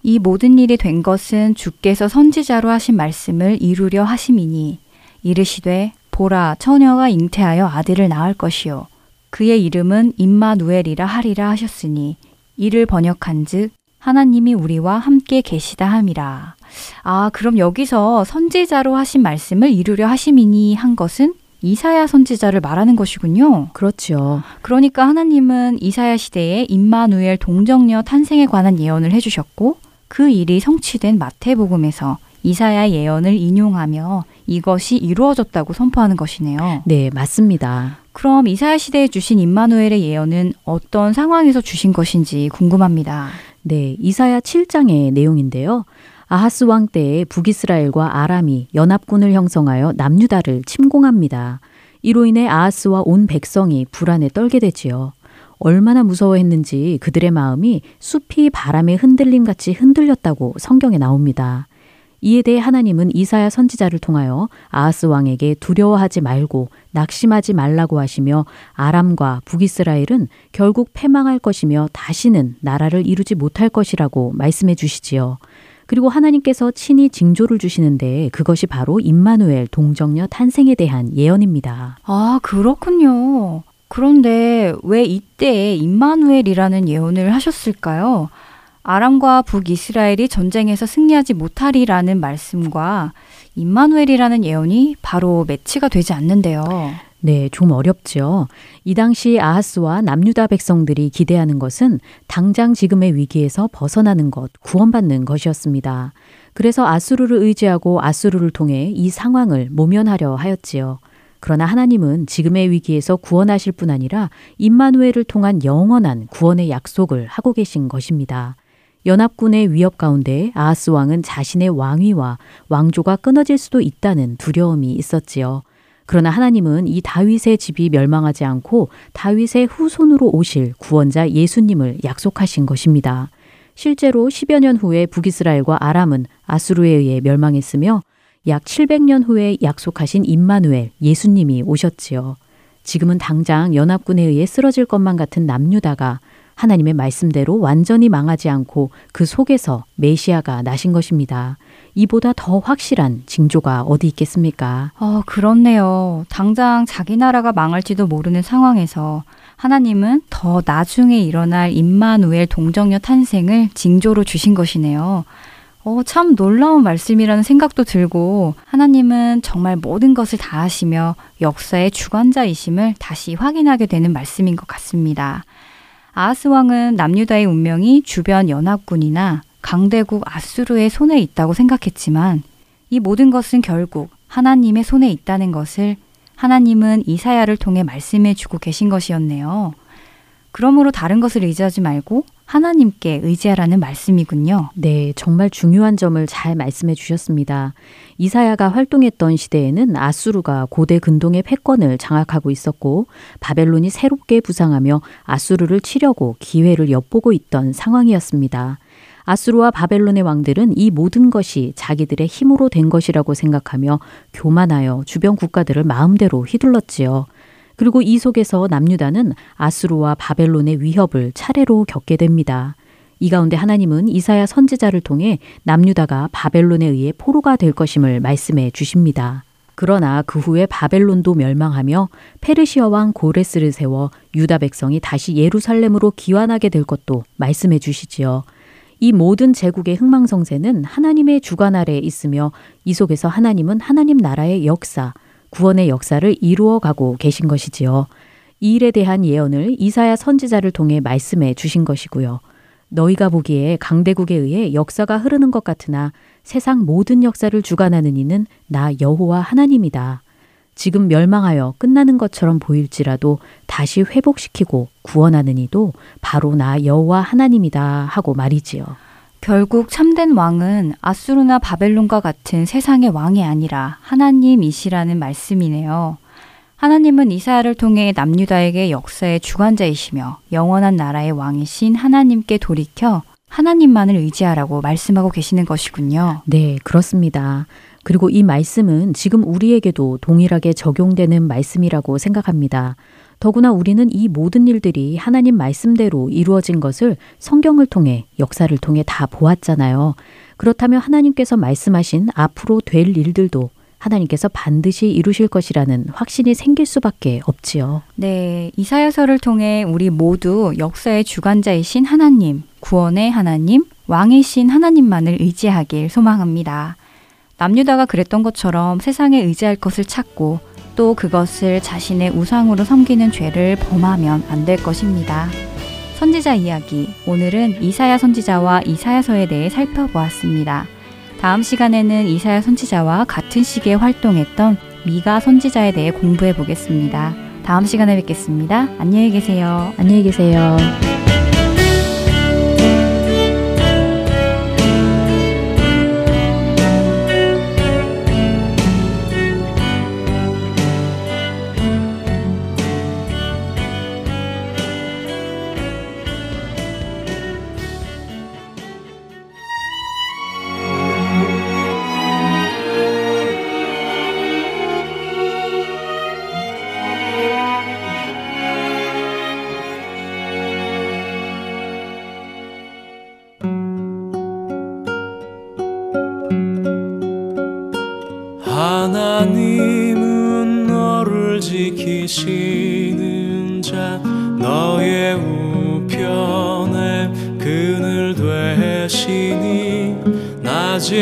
[SPEAKER 1] 이 모든 일이 된 것은 주께서 선지자로 하신 말씀을 이루려 하심이니 이르시되 보라 처녀가 잉태하여 아들을 낳을 것이요 그의 이름은 임마누엘이라 하리라 하셨으니 이를 번역한즉 하나님이 우리와 함께 계시다 함이라. 아, 그럼 여기서 선지자로 하신 말씀을 이루려 하심이니 한 것은 이사야 선지자를 말하는 것이군요.
[SPEAKER 8] 그렇죠.
[SPEAKER 1] 그러니까 하나님은 이사야 시대에 임마누엘 동정녀 탄생에 관한 예언을 해 주셨고 그 일이 성취된 마태복음에서 이사야 예언을 인용하며 이것이 이루어졌다고 선포하는 것이네요.
[SPEAKER 8] 네, 맞습니다.
[SPEAKER 1] 그럼 이사야 시대에 주신 임마누엘의 예언은 어떤 상황에서 주신 것인지 궁금합니다.
[SPEAKER 8] 네, 이사야 7장의 내용인데요. 아하스 왕 때에 북이스라엘과 아람이 연합군을 형성하여 남유다를 침공합니다. 이로 인해 아하스와 온 백성이 불안에 떨게 되지요. 얼마나 무서워했는지 그들의 마음이 숲이 바람에 흔들림 같이 흔들렸다고 성경에 나옵니다. 이에 대해 하나님은 이사야 선지자를 통하여 아하스 왕에게 두려워하지 말고 낙심하지 말라고 하시며 아람과 북이스라엘은 결국 패망할 것이며 다시는 나라를 이루지 못할 것이라고 말씀해 주시지요. 그리고 하나님께서 친히 징조를 주시는데 그것이 바로 임마누엘 동정녀 탄생에 대한 예언입니다.
[SPEAKER 1] 아, 그렇군요. 그런데 왜 이때 임마누엘이라는 예언을 하셨을까요? 아람과 북이스라엘이 전쟁에서 승리하지 못하리라는 말씀과 임마누엘이라는 예언이 바로 매치가 되지 않는데요.
[SPEAKER 8] 네, 좀 어렵죠. 이 당시 아하스와 남유다 백성들이 기대하는 것은 당장 지금의 위기에서 벗어나는 것, 구원받는 것이었습니다. 그래서 아수르를 의지하고 아수르를 통해 이 상황을 모면하려 하였지요. 그러나 하나님은 지금의 위기에서 구원하실 뿐 아니라 임마누엘을 통한 영원한 구원의 약속을 하고 계신 것입니다. 연합군의 위협 가운데 아하스 왕은 자신의 왕위와 왕조가 끊어질 수도 있다는 두려움이 있었지요. 그러나 하나님은 이 다윗의 집이 멸망하지 않고 다윗의 후손으로 오실 구원자 예수님을 약속하신 것입니다. 실제로 10여 년 후에 북이스라엘과 아람은 아수르에 의해 멸망했으며 약 700년 후에 약속하신 임마누엘 예수님이 오셨지요. 지금은 당장 연합군에 의해 쓰러질 것만 같은 남유다가 하나님의 말씀대로 완전히 망하지 않고 그 속에서 메시아가 나신 것입니다. 이보다 더 확실한 징조가 어디 있겠습니까?
[SPEAKER 1] 어, 그렇네요. 당장 자기 나라가 망할지도 모르는 상황에서 하나님은 더 나중에 일어날 임마누엘 동정녀 탄생을 징조로 주신 것이네요. 어, 참 놀라운 말씀이라는 생각도 들고 하나님은 정말 모든 것을 다 하시며 역사의 주관자이심을 다시 확인하게 되는 말씀인 것 같습니다. 아하스 왕은 남유다의 운명이 주변 연합군이나 강대국 아수르의 손에 있다고 생각했지만 이 모든 것은 결국 하나님의 손에 있다는 것을 하나님은 이사야를 통해 말씀해 주고 계신 것이었네요. 그러므로 다른 것을 의지하지 말고 하나님께 의지하라는 말씀이군요.
[SPEAKER 8] 네, 정말 중요한 점을 잘 말씀해 주셨습니다. 이사야가 활동했던 시대에는 아수르가 고대 근동의 패권을 장악하고 있었고 바벨론이 새롭게 부상하며 아수르를 치려고 기회를 엿보고 있던 상황이었습니다. 아수르와 바벨론의 왕들은 이 모든 것이 자기들의 힘으로 된 것이라고 생각하며 교만하여 주변 국가들을 마음대로 휘둘렀지요. 그리고 이 속에서 남유다는 아수르와 바벨론의 위협을 차례로 겪게 됩니다. 이 가운데 하나님은 이사야 선지자를 통해 남유다가 바벨론에 의해 포로가 될 것임을 말씀해 주십니다. 그러나 그 후에 바벨론도 멸망하며 페르시아 왕 고레스를 세워 유다 백성이 다시 예루살렘으로 귀환하게 될 것도 말씀해 주시지요. 이 모든 제국의 흥망성쇠는 하나님의 주관 아래에 있으며 이 속에서 하나님은 하나님 나라의 역사, 구원의 역사를 이루어 가고 계신 것이지요. 이 일에 대한 예언을 이사야 선지자를 통해 말씀해 주신 것이고요. 너희가 보기에 강대국에 의해 역사가 흐르는 것 같으나 세상 모든 역사를 주관하는 이는 나 여호와 하나님이다. 지금 멸망하여 끝나는 것처럼 보일지라도 다시 회복시키고 구원하는 이도 바로 나 여호와 하나님이다 하고 말이지요.
[SPEAKER 1] 결국 참된 왕은 아수르나 바벨론과 같은 세상의 왕이 아니라 하나님이시라는 말씀이네요. 하나님은 이사야를 통해 남유다에게 역사의 주관자이시며 영원한 나라의 왕이신 하나님께 돌이켜 하나님만을 의지하라고 말씀하고 계시는 것이군요.
[SPEAKER 8] 네, 그렇습니다. 그리고 이 말씀은 지금 우리에게도 동일하게 적용되는 말씀이라고 생각합니다. 더구나 우리는 이 모든 일들이 하나님 말씀대로 이루어진 것을 성경을 통해 역사를 통해 다 보았잖아요. 그렇다면 하나님께서 말씀하신 앞으로 될 일들도 하나님께서 반드시 이루실 것이라는 확신이 생길 수밖에 없지요.
[SPEAKER 1] 네, 이사야서를 통해 우리 모두 역사의 주관자이신 하나님, 구원의 하나님, 왕이신 하나님만을 의지하길 소망합니다. 남유다가 그랬던 것처럼 세상에 의지할 것을 찾고 또 그것을 자신의 우상으로 섬기는 죄를 범하면 안 될 것입니다. 선지자 이야기. 오늘은 이사야 선지자와 이사야서에 대해 살펴보았습니다. 다음 시간에는 이사야 선지자와 같은 시기에 활동했던 미가 선지자에 대해 공부해 보겠습니다. 다음 시간에 뵙겠습니다. 안녕히 계세요.
[SPEAKER 8] 안녕히 계세요.
[SPEAKER 3] 낮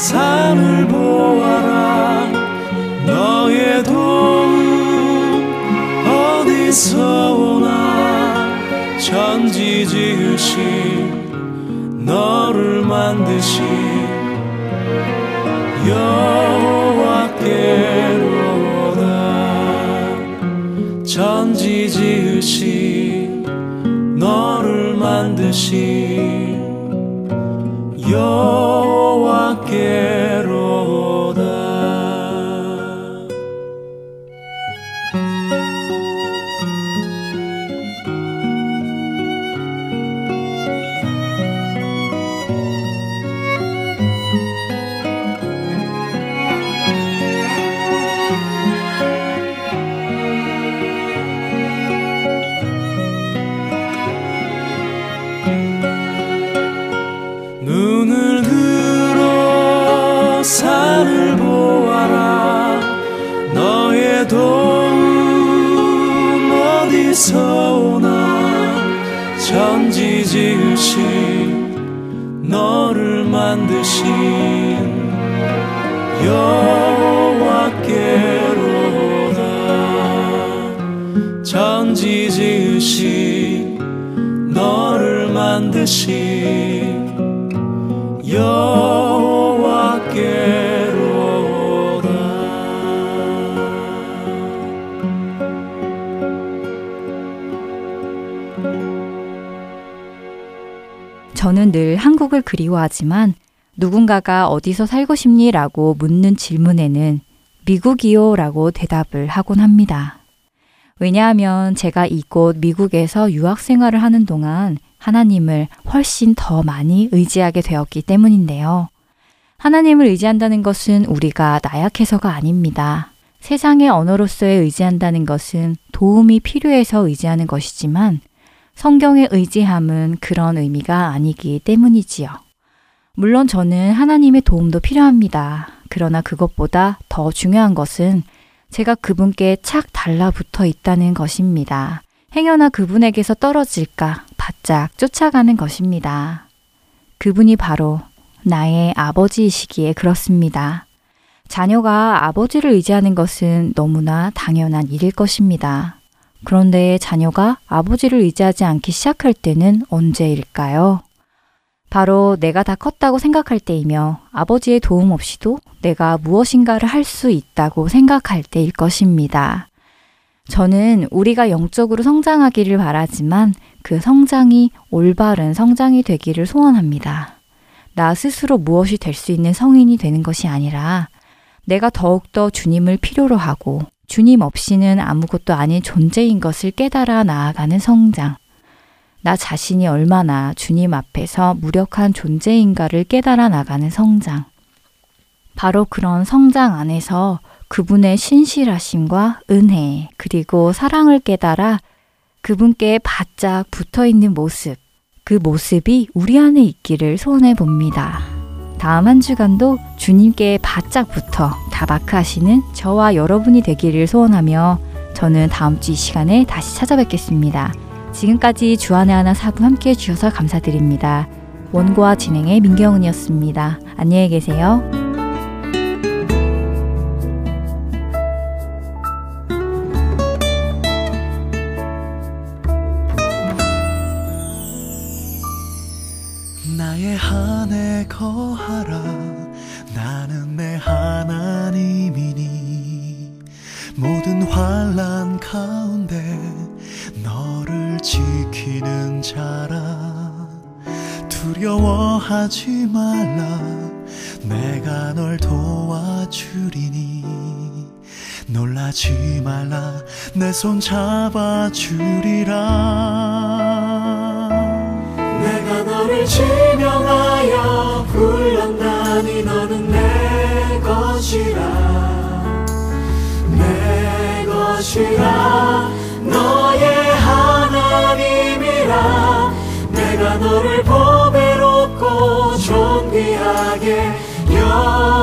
[SPEAKER 3] 산을 보아라. 너의 도움 어디서 오나 천지 지으신 너를 만드신 여호와께로다. 천지 지으신 너를 만드신 여호와께로다. 천지 지으신 너를 만드신 여호와께로다.
[SPEAKER 1] 저는 늘 한국을 그리워하지만 누군가가 어디서 살고 싶니? 라고 묻는 질문에는 미국이요 라고 대답을 하곤 합니다. 왜냐하면 제가 이곳 미국에서 유학 생활을 하는 동안 하나님을 훨씬 더 많이 의지하게 되었기 때문인데요. 하나님을 의지한다는 것은 우리가 나약해서가 아닙니다. 세상의 언어로서의 의지한다는 것은 도움이 필요해서 의지하는 것이지만 성경의 의지함은 그런 의미가 아니기 때문이지요. 물론 저는 하나님의 도움도 필요합니다. 그러나 그것보다 더 중요한 것은 제가 그분께 착 달라붙어 있다는 것입니다. 행여나 그분에게서 떨어질까 바짝 쫓아가는 것입니다. 그분이 바로 나의 아버지이시기에 그렇습니다. 자녀가 아버지를 의지하는 것은 너무나 당연한 일일 것입니다. 그런데 자녀가 아버지를 의지하지 않기 시작할 때는 언제일까요? 바로 내가 다 컸다고 생각할 때이며 아버지의 도움 없이도 내가 무엇인가를 할 수 있다고 생각할 때일 것입니다. 저는 우리가 영적으로 성장하기를 바라지만 그 성장이 올바른 성장이 되기를 소원합니다. 나 스스로 무엇이 될 수 있는 성인이 되는 것이 아니라 내가 더욱더 주님을 필요로 하고 주님 없이는 아무것도 아닌 존재인 것을 깨달아 나아가는 성장. 나 자신이 얼마나 주님 앞에서 무력한 존재인가를 깨달아 나가는 성장. 바로 그런 성장 안에서 그분의 신실하심과 은혜, 그리고 사랑을 깨달아 그분께 바짝 붙어 있는 모습, 그 모습이 우리 안에 있기를 소원해 봅니다. 다음 한 주간도 주님께 바짝 붙어 다바크하시는 저와 여러분이 되기를 소원하며 저는 다음 주 이 시간에 다시 찾아뵙겠습니다. 지금까지 주안의 하나 사부 함께 해주셔서 감사드립니다. 원고와 진행의 민경은이었습니다. 안녕히 계세요.
[SPEAKER 3] 나의 한에 거하라 지키는 자라. 두려워하지 말라. 내가 널 도와주리니. 놀라지 말라. 내 손 잡아주리라.
[SPEAKER 10] 내가 너를 지명하여 불렀나니 너는 내 것이라. 내 것이라. 너의 하나님이라 내가 너를 보배롭고 존귀하게 여